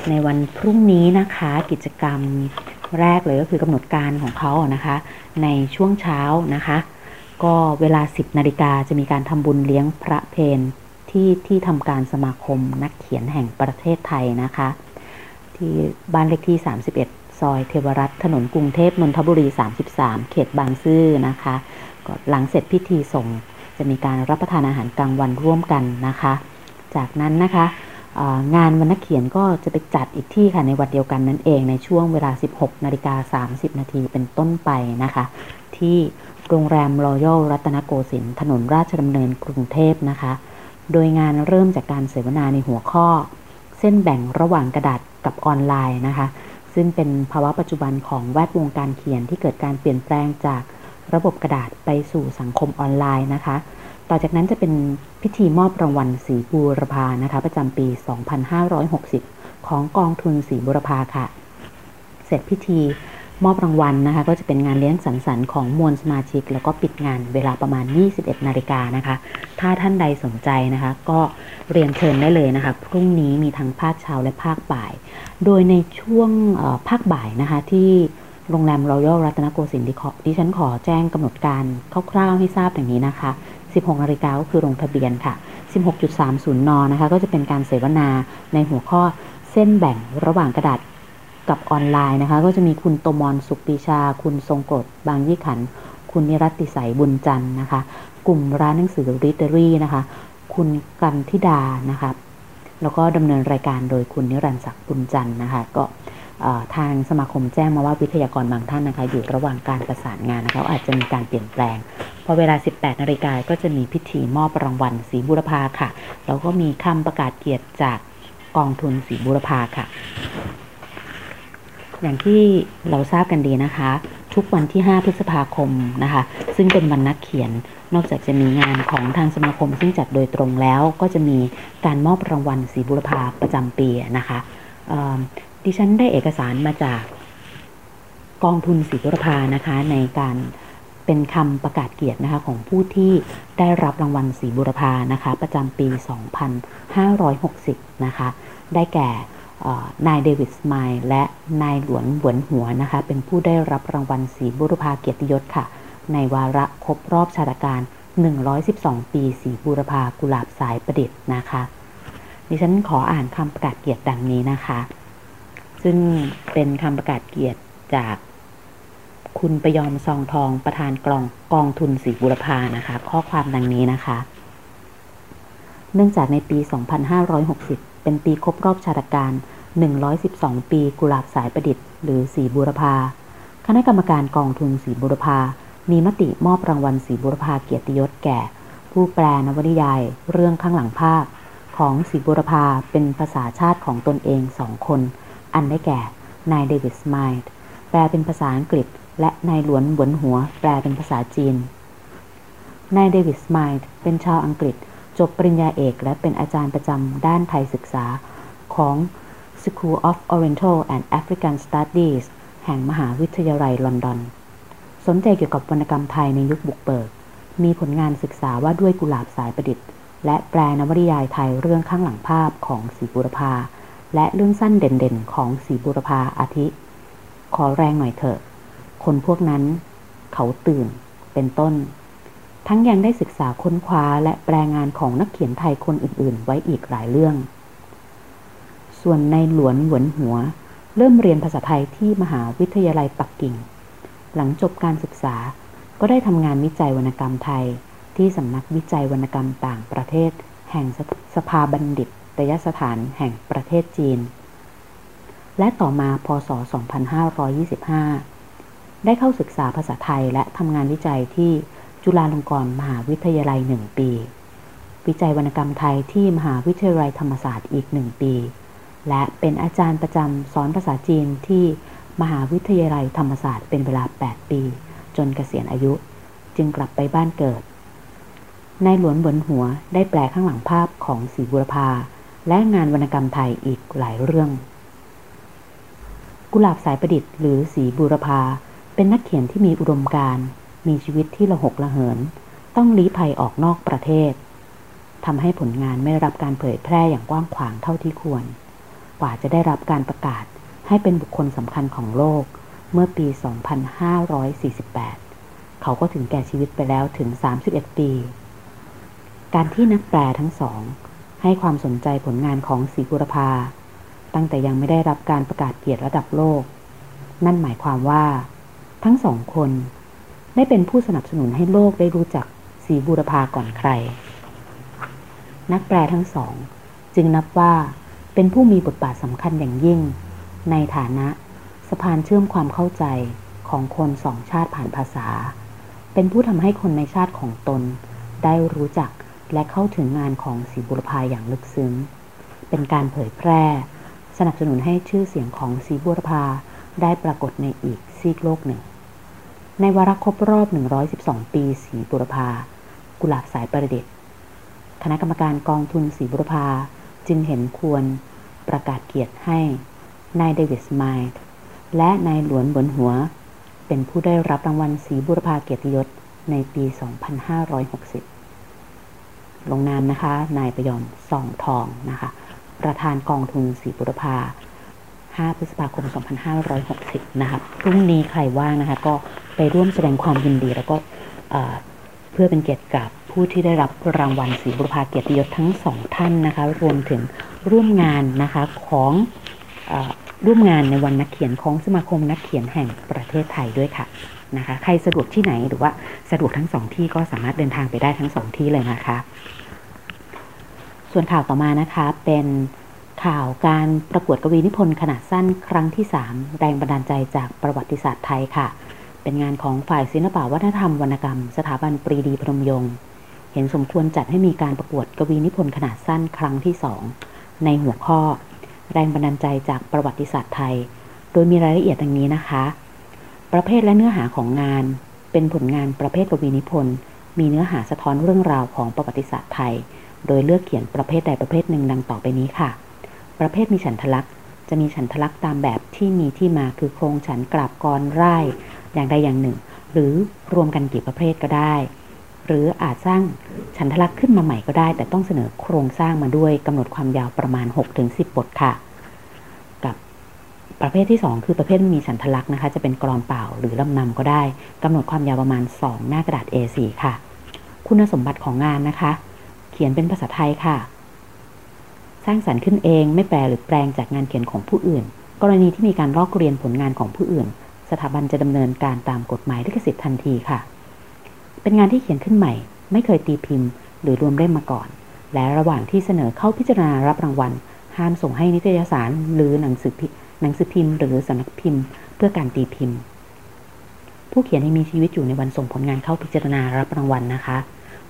ในวันพรุ่งนี้นะคะกิจกรรมแรกเลยก็คือกำหนดการของเขานะคะ ในช่วงเช้านะคะ ก็เวลา 10นาฬิกาจะมีการทำบุญเลี้ยงพระเพนที่ที่ทำการสมาคมนักเขียนแห่งประเทศไทยนะคะ ที่บ้านเลขที่ 31 ซอยเทวรัตน์ถนนกรุงเทพนนทบุรี 33 เขตบางซื่อนะคะ ก็หลังเสร็จพิธีส่งจะมีการรับประทานอาหารกลางวันร่วมกันนะคะ จากนั้นนะคะงานวันนักเขียนก็จะไปจัดอีกที่ค่ะในวันเดียวกันนั่นเองในช่วงเวลา 16นาฬิกา30 นาทีเป็นต้นไปนะคะ ที่โรงแรมรอยัลรัตนโกสินทร์ถนนราชดำเนินกรุงเทพนะคะ โดยงานเริ่มจากการเสวนาในหัวข้อ เส้นแบ่งระหว่างกระดาษกับออนไลน์นะคะ ซึ่งเป็นภาวะปัจจุบันของแวดวงการเขียนที่เกิดการเปลี่ยนแปลงจาก ระบบกระดาษไปสู่สังคมออนไลน์นะคะ ต่อจากนั้นจะเป็นพิธีมอบรางวัลสีบูรพานะคะประจำปี 2560 ของกองทุนสีบุรพาค่ะ เสร็จพิธีมอบรางวัลนะคะ ก็จะเป็นงานเลี้ยงสังสรรค์ของมวลสมาชิก แล้วก็ปิดงานเวลาประมาณ 21 นาฬิกานะคะ ถ้าท่านใดสนใจนะคะ ก็เรียนเชิญได้เลยนะคะ พรุ่งนี้มีทั้งภาคเช้าและภาคบ่าย โดยในช่วงภาคบ่ายนะคะที่ โรงแรมรอยัลรัตนโกสินทร์ดิฉันขอแจ้งกำหนดการคร่าวๆให้ทราบอย่างนี้นะคะ 16นาฬิกาก็คือลงทะเบียนค่ะ 16.30 น นะคะ ก็จะเป็นการเสวนาในหัวข้อเส้นแบ่งระหว่างกระดาษกับออนไลน์นะคะ ก็จะมีคุณโตมอนสุขปีชา คุณทรงกรดบางยี่ขัน คุณนิรัติสัยบุญจันทร์นะคะ กลุ่มร้านหนังสือริเตอรี่นะคะ คุณกันทิดานะคะแล้วก็ดำเนินรายการโดยคุณนิรันดร์ศักดิ์บุญจันทร์นะคะ ก็ ทางสมาคมแจ้งมาว่าวิทยากรบางท่านนะคะ อยู่ระหว่างการประสานงานนะคะอาจจะมีการเปลี่ยนแปลง พอเวลา 18 นาฬิกาก็จะมีพิธีมอบรางวัลสีบุรพาค่ะ แล้วก็มีคำประกาศเกียรติจากกองทุนสีบุรพาค่ะ อย่างที่เราทราบกันดีนะคะ ทุกวันที่ 5 พฤษภาคมนะคะ ซึ่งเป็นวันนักเขียนนอกจากจะมีงานของทางสมาคมซึ่งจัดโดยตรงแล้วก็จะมีการมอบรางวัลสีบุรพาประจำปีนะคะ ดิฉันได้เอกสารมาจากกองทุนศรีบุรพานะคะ ในการเป็นคำประกาศเกียรตินะคะของผู้ที่ได้รับรางวัลศรีบุรพานะคะ ประจำปี 2560 นะคะ ได้แก่นายเดวิดสไมล์และนายหลวนหวนหัวนะคะ เป็นผู้ได้รับรางวัลศรีบุรพาเกียรติยศค่ะ ในวาระครบรอบชาตการ 112 ปีศรีบุรพากุหลาบสายประดิษฐ์นะคะ ดิฉันขออ่านคำประกาศเกียรติดังนี้นะคะ ซึ่งเป็นคำประกาศเกียรติจากคุณประยอมซองทองประธานกองกองทุนสีบุรพานะคะ ข้อความดังนี้นะคะ เนื่องจากในปี 2560 เป็นปีครบรอบชาตการ 112 ปีกุหลาบสายประดิษฐ์หรือสีบุรพาคณะกรรมการกองทุนสีบุรพามีมติมอบรางวัลสีบุรพาเกียรติยศแก่ ผู้ผู้แปลนวนิยาย เรื่องข้างหลังภาพ ของศรีบุรพาเป็นภาษาชาติของตนเองสองคน อันได้แก่ นายเดวิดสไมด์แปลเป็นภาษาอังกฤษ และนายหลวนบวนหัว แปลเป็นภาษาจีน นายเดวิดสไมด์เป็นชาวอังกฤษ จบปริญญาเอกและเป็นอาจารย์ประจำด้านไทยศึกษาของ School of Oriental and African Studies แห่งมหาวิทยาลัยลอนดอน สนใจเกี่ยวกับวรรณกรรมไทยในยุคบุกเบิก มีผลงานศึกษาว่าด้วยกุหลาบสายประดิษฐ์ และแปลนวนิยายไทยเรื่องข้างหลังภาพของสีบุรพา และเรื่องสั้นเด่นๆ ของสีบุรพาอาทิ ขอแรงหน่อยเถอะ คนพวกนั้น เขาตื่นเป็นต้น ทั้งยังได้ศึกษาค้นคว้าและแปลงานของนักเขียนไทยคนอื่นๆ ไว้อีกหลายเรื่อง ส่วนในหลวนหวนหัว เริ่มเรียนภาษาไทยที่มหาวิทยาลัยปักกิ่ง หลังจบการศึกษาก็ได้ทำงานวิจัยวรรณกรรมไทยที่สำนักวิจัยวรรณกรรมต่างประเทศ แห่งสภาบัณฑิต ตยสถานแห่งประเทศจีน และต่อมาพศ 2525 ได้เข้าศึกษาภาษาไทยและทำงานวิจัยที่จุฬาลงกรณ์มหาวิทยาลัยหนึ่งปี วิจัยวรรณกรรมไทยที่มหาวิทยาลัยธรรมศาสตร์อีกหนึ่งปี และเป็นอาจารย์ประจำสอนภาษาจีนที่มหาวิทยาลัยธรรมศาสตร์เป็นเวลา 8 ปี จนเกษียณอายุ จึงกลับไปบ้านเกิดนายหลวนบนหัวได้แปลข้างหลังภาพของศรีบุรพา และงานวรรณกรรมไทยอีกหลายเรื่อง กุหลาบสายประดิษฐ์หรือสีบุรพาเป็นนักเขียนที่มีอุดมการมีชีวิตที่ละหกละเหิน ต้องลี้ภัยออกนอกประเทศทำให้ผลงานไม่ได้รับการเผยแพร่อย่างกว้างขวางเท่าที่ควร กว่าจะได้รับการประกาศให้เป็นบุคคลสำคัญของโลกเมื่อปี 2548 เขาก็ถึงแก่ชีวิตไปแล้วถึง 31 ปี การที่นักแปลทั้งสอง ให้ความสนใจผลงานของศรีบุรพา ตั้งแต่ยังไม่ได้รับการประกาศเกียรติระดับโลก นั่นหมายความว่า ทั้งสองคนได้เป็นผู้สนับสนุนให้โลกได้รู้จักศรีบุรพาก่อนใคร นักแปลทั้งสอง จึงนับว่าเป็นผู้มีบทบาทสำคัญอย่างยิ่ง ในฐานะสะพานเชื่อมความเข้าใจของคนสองชาติผ่านภาษา เป็นผู้ทำให้คนในชาติของตนได้รู้จัก และเข้าถึงงานของศรีบุรพาอย่างลึกซึ้ง เป็นการเผยแพร่ สนับสนุนให้ชื่อเสียงของศรีบุรพาได้ปรากฏในอีกซีกโลกหนึ่ง ในวาระครบรอบ 112 ปีศรีบุรพา กุหลาบสายประดิษฐ์ คณะกรรมการกองทุนศรีบุรพาจึงเห็นควรประกาศเกียรติให้นายเดวิดสไมล์และนายหลวนบนหัว เป็นผู้ได้รับรางวัลศรีบุรพาเกียรติยศในปี 2560 ลงนามนะคะ นายประยอมส่องทองนะคะ ประธานกองทุนศรีบุรพา 5 พฤษภาคม 2560 นะคะพรุ่งนี้ใครว่างนะคะ ก็ไปร่วมแสดงความยินดีแล้วก็เพื่อเป็นเกียรติกับผู้ที่ได้รับรางวัลศรีบุรพาเกียรติยศทั้งสองท่านนะคะ รวมถึงร่วมงานนะคะของอร่วมงานในวันนักเขียนของสมาคมนักเขียนแห่งประเทศไทยด้วยค่ะ นะคะ ใครสะดวกที่ไหนหรือว่าสะดวกทั้งสองที่ก็สามารถเดินทางไปได้ทั้งสองที่เลยนะคะ ส่วนข่าวต่อมานะคะเป็นข่าวการประกวดกวีนิพนธ์ขนาดสั้นครั้งที่ 3 แรงบันดาลใจจากประวัติศาสตร์ไทยค่ะ เป็นงานของฝ่ายศิลปวัฒนธรรมวรรณกรรม สถาบันปรีดีพนมยงค์เห็นสมควรจัดให้มีการประกวดกวีนิพนธ์ขนาดสั้นครั้งที่ 2 ในหัวข้อ แรงบันดาลใจจากประวัติศาสตร์ไทย โดยมีรายละเอียดดังนี้นะคะ ประเภทและเนื้อหาของงาน เป็นผลงานประเภทกวีนิพนธ์ มีเนื้อหาสะท้อนเรื่องราวของประวัติศาสตร์ไทย โดยเลือกเขียนประเภทใดประเภทหนึ่งดังต่อไปนี้ค่ะ ประเภทมีฉันทลักษณ์ จะมีฉันทลักษณ์ตามแบบที่มีที่มาคือโครงฉันกราบกรไร่ อย่างใดอย่างหนึ่ง หรือรวมกันกี่ประเภทก็ได้ หรืออาจสร้างฉันทลักษณ์ขึ้นมาใหม่ก็ได้ แต่ต้องเสนอโครงสร้างมาด้วยกำหนดความยาวประมาณ 6-10 บทค่ะ ประเภทที่ 2 คือประเภทมีฉันทลักษณ์นะคะ จะเป็นกรอนเปล่าหรือลำนำก็ได้กำหนดความยาวประมาณ 2 หน้ากระดาษ A4 ค่ะ คุณสมบัติของงานนะคะ เขียนเป็นภาษาไทยค่ะ สร้างสรรค์ขึ้นเองไม่แปลหรือแปลงจากงานเขียนของผู้อื่น กรณีที่มีการลอกเรียนผลงานของผู้อื่น สถาบันจะดำเนินการตามกฎหมายลิขสิทธิ์ทันทีค่ะ เป็นงานที่เขียนขึ้นใหม่ ไม่เคยตีพิมพ์ หรือรวมเล่มมาก่อน และระหว่างที่เสนอเข้าพิจารณารับรางวัลห้ามส่งให้นิตยสารหรือหนังสือพิ หนังสือพิมพ์หรือสำนักพิมพ์ เพื่อการตีพิมพ์ ผู้เขียนให้มีชีวิตอยู่ในวันส่งผลงานเข้าพิจารณารับรางวัลนะคะ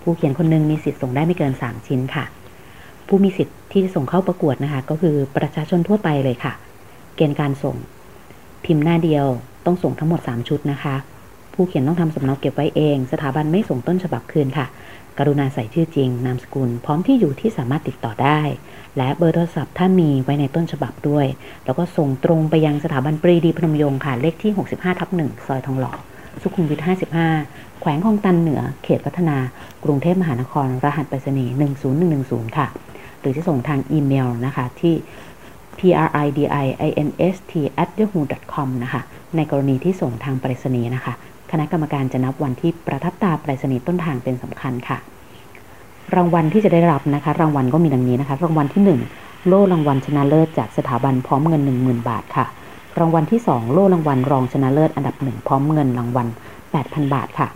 ผู้เขียนคนหนึ่งมีสิทธิ์ส่งได้ไม่เกิน 3 ชิ้นค่ะ ผู้มีสิทธิ์ที่จะส่งเข้าประกวดนะคะ ก็คือประชาชนทั่วไปเลยค่ะ เกณฑ์การส่ง พิมพ์หน้าเดียวต้องส่งทั้งหมด 3 ชุดนะคะ ผู้เขียนต้องทำสำเนาเก็บไว้เอง สถาบันไม่ส่งต้นฉบับคืนค่ะ กรุณาใส่ชื่อจริง นามสกุล พร้อมที่อยู่ที่สามารถติดต่อได้ และเบอร์โทรศัพท์ถ้านมีไว้ในต้นฉบับด้วย แล้วก็ส่งตรงไปยังสถาบันปรีดีพนมยงค์ค่ะ เลขที่ 65ทับ1ซอยทองหล่อ สุขุมวิท 55 แขวงคลองตันเหนือ เขตพัฒนา กรุงเทพมหานคร รหัสไปรษณีย์10110 ค่ะ หรือจะส่งทางอีเมลนะคะที่ pridi.inst@yahoo.com นะคะ ในกรณีที่ส่งทางไปรษณีย์นะคะ คณะกรรมการจะนับวันที่ประทับตาไปรษณีย์ต้นทางเป็นสำคัญค่ะ รางวัลที่จะได้รับนะคะ รางวัลก็มีดังนี้นะคะ รางวัลที่ 1 โล่รางวัลชนะเลิศจากสถาบันพร้อมเงิน 10,000 บาทค่ะ รางวัลที่ 2 โล่รางวัลรองชนะเลิศอันดับหนึ่งพร้อมเงินรางวัล 8,000 บาทค่ะ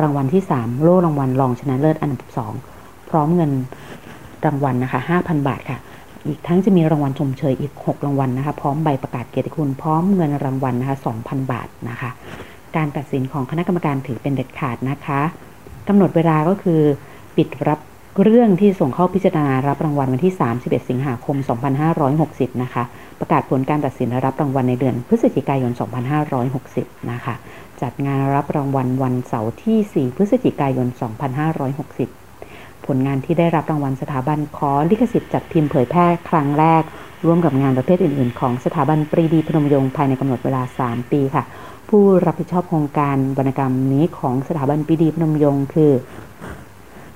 รางวัลที่ 3 โล่รางวัลรองชนะเลิศอันดับ 2 พร้อมเงินรางวัลนะคะ 5,000 บาทค่ะ อีกทั้งจะมีรางวัลชมเชยอีก 6 รางวัลนะคะ พร้อมใบประกาศเกียรติคุณ พร้อมเงินรางวัลนะคะ 2,000 บาทนะคะ การตัดสินของคณะกรรมการถือเป็นเด็ดขาดนะคะกำหนดเวลาก็คือปิดรับ เรื่องที่ส่งเข้าพิจารณารับรางวัลวันที่ 31 สิงหาคม 2560 นะคะ ประกาศผลการตัดสินและรับรางวัลในเดือนพฤศจิกายน 2560 นะคะ จัดงานรับรางวัลวันเสาร์ที่ 4 พฤศจิกายน 2560 ผลงานที่ได้รับรางวัลสถาบันขอลิขสิทธิ์จัดพิมพ์เผยแพร่ครั้งแรก ร่วมกับงานประเภทอื่น ๆ ของสถาบันปรีดีพนมยงค์ภายในกำหนดเวลา 3 ปีค่ะ ผู้รับผิดชอบโครงการวรรณกรรมนี้ของสถาบันปรีดีพนมยงค์คือ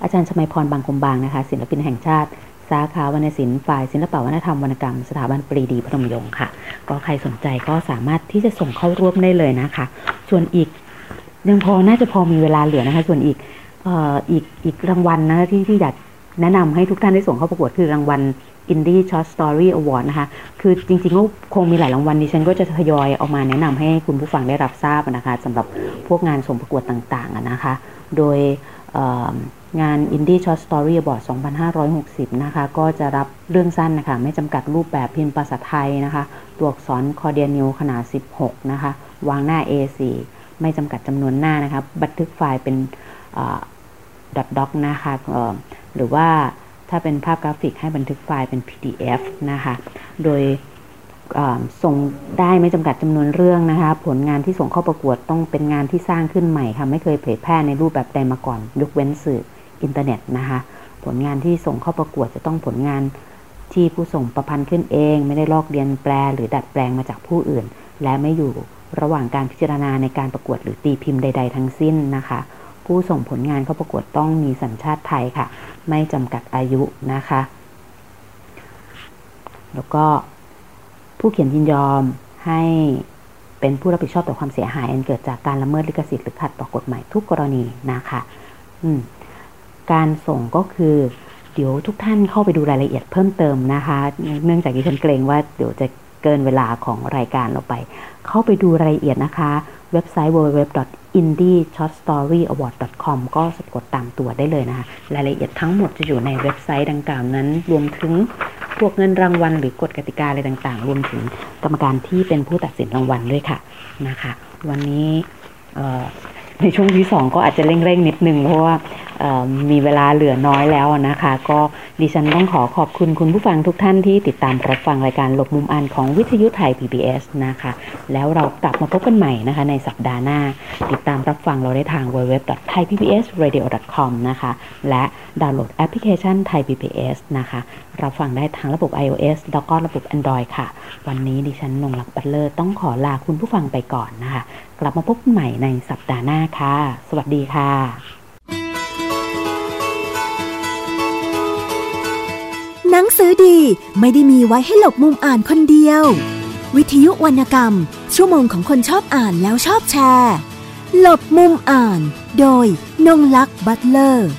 อาจารย์ชมัยพรบางคมบางนะคะ ศิลปินแห่งชาติ สาขาวรรณศิลป์ฝ่ายศิลปวัฒนธรรมวรรณกรรม สถาบันปรีดีพนมยงค์ค่ะ ก็ใครสนใจก็สามารถที่จะส่งเข้าร่วมได้เลยนะคะ ส่วนอีกยังพอน่าจะพอมีเวลาเหลือนะคะ ส่วนอีกอ,อีกอีกรางวัลนะที่ที่อยากแนะนำให้ทุกท่านได้ส่งเข้าประกวดคือรางวัล Indie Short Story Award นะคะ คือจริงๆก็คงมีหลายรางวัลดิฉันก็จะทยอยเอามาแนะนำให้คุณผู้ฟังได้รับทราบนะคะสำหรับพวกงานส่งประกวดต่างๆอะนะคะ โดย งาน Indie Short Story Award 2560 นะคะ ก็จะรับเรื่องสั้นนะคะ ไม่จำกัดรูปแบบพิมพ์ภาษาไทยนะคะ ตัวอักษรคอเดียนิวขนาด 16 นะคะ วางหน้า A4 ไม่จำกัดจำนวนหน้านะคะ บันทึกไฟล์เป็นdot doc นะคะหรือว่าถ้าเป็นภาพกราฟิกให้บันทึกไฟล์เป็น PDF นะคะ โดยส่งได้ไม่จำกัดจำนวนเรื่องนะคะ ผลงานที่ส่งเข้าประกวดต้องเป็นงานที่สร้างขึ้นใหม่ค่ะ ไม่เคยเผยแพร่ในรูปแบบใดมาก่อน ยกเว้นสื่อ อินเทอร์เน็ตนะคะ ผลงานที่ส่งเข้าประกวดจะต้องผลงานที่ผู้ส่งประพันธ์ขึ้นเอง ไม่ได้ลอกเลียนแปลหรือดัดแปลงมาจากผู้อื่น และไม่อยู่ระหว่างการพิจารณาในการประกวดหรือตีพิมพ์ใด ๆ ทั้งสิ้นนะคะ ผู้ส่งผลงานเข้าประกวดต้องมีสัญชาติไทยค่ะ ไม่จำกัดอายุนะคะ แล้วก็ผู้เขียนยินยอมให้เป็นผู้รับผิดชอบต่อความเสียหายอันเกิดจากการละเมิดลิขสิทธิ์หรือขัดต่อกฎหมายทุกกรณีนะคะ อืม การส่งก็คือ เดี๋ยวทุกท่านเข้าไปดูรายละเอียดเพิ่มเติมนะคะ เนื่องจากที่ฉันเกรงว่าเดี๋ยวจะเกินเวลาของรายการเราไป เข้าไปดูรายละเอียดนะคะ เว็บไซต์ www.indieshortstoryaward.com ก็สะกดตามตัวได้เลยนะคะ รายละเอียดทั้งหมดจะอยู่ในเว็บไซต์ดังกล่าวนั้น รวมถึงพวกเงินรางวัลหรือกฎกติกาอะไรต่างๆ รวมถึงกรรมการที่เป็นผู้ตัดสินรางวัลด้วยค่ะนะคะ วันนี้ ในช่วงที่สองก็อาจจะเร่งๆนิดนึงเพราะว่ามีเวลาเหลือน้อยแล้วนะคะ ก็ดิฉันต้องขอขอบคุณคุณผู้ฟังทุกท่านที่ติดตามรับฟังรายการหลบมุมอ่านของวิทยุไทย PBS นะคะ แล้วเรากลับมาพบกันใหม่นะคะในสัปดาห์หน้า ติดตามรับฟังเราได้ทาง www.thaipbsradio.com นะคะและดาวน์โหลดแอปพลิเคชัน Thai PBS นะคะรับฟังได้ทั้งระบบ iOS แล้วก็ระบบ Android ค่ะ วันนี้ดิฉันนงลักษ์บัตเลอร์ต้องขอลาคุณผู้ฟังไปก่อนนะคะ กลับมาพบกันใหม่ในสัปดาห์หน้าค่ะ สวัสดีค่ะ หนังสือดีไม่ได้มีไว้ให้หลบมุมอ่านคนเดียว วิทยุวรรณกรรม ชั่วโมงของคนชอบอ่านแล้วชอบแชร์ หลบมุมอ่าน โดยนงลักษ์บัตเลอร์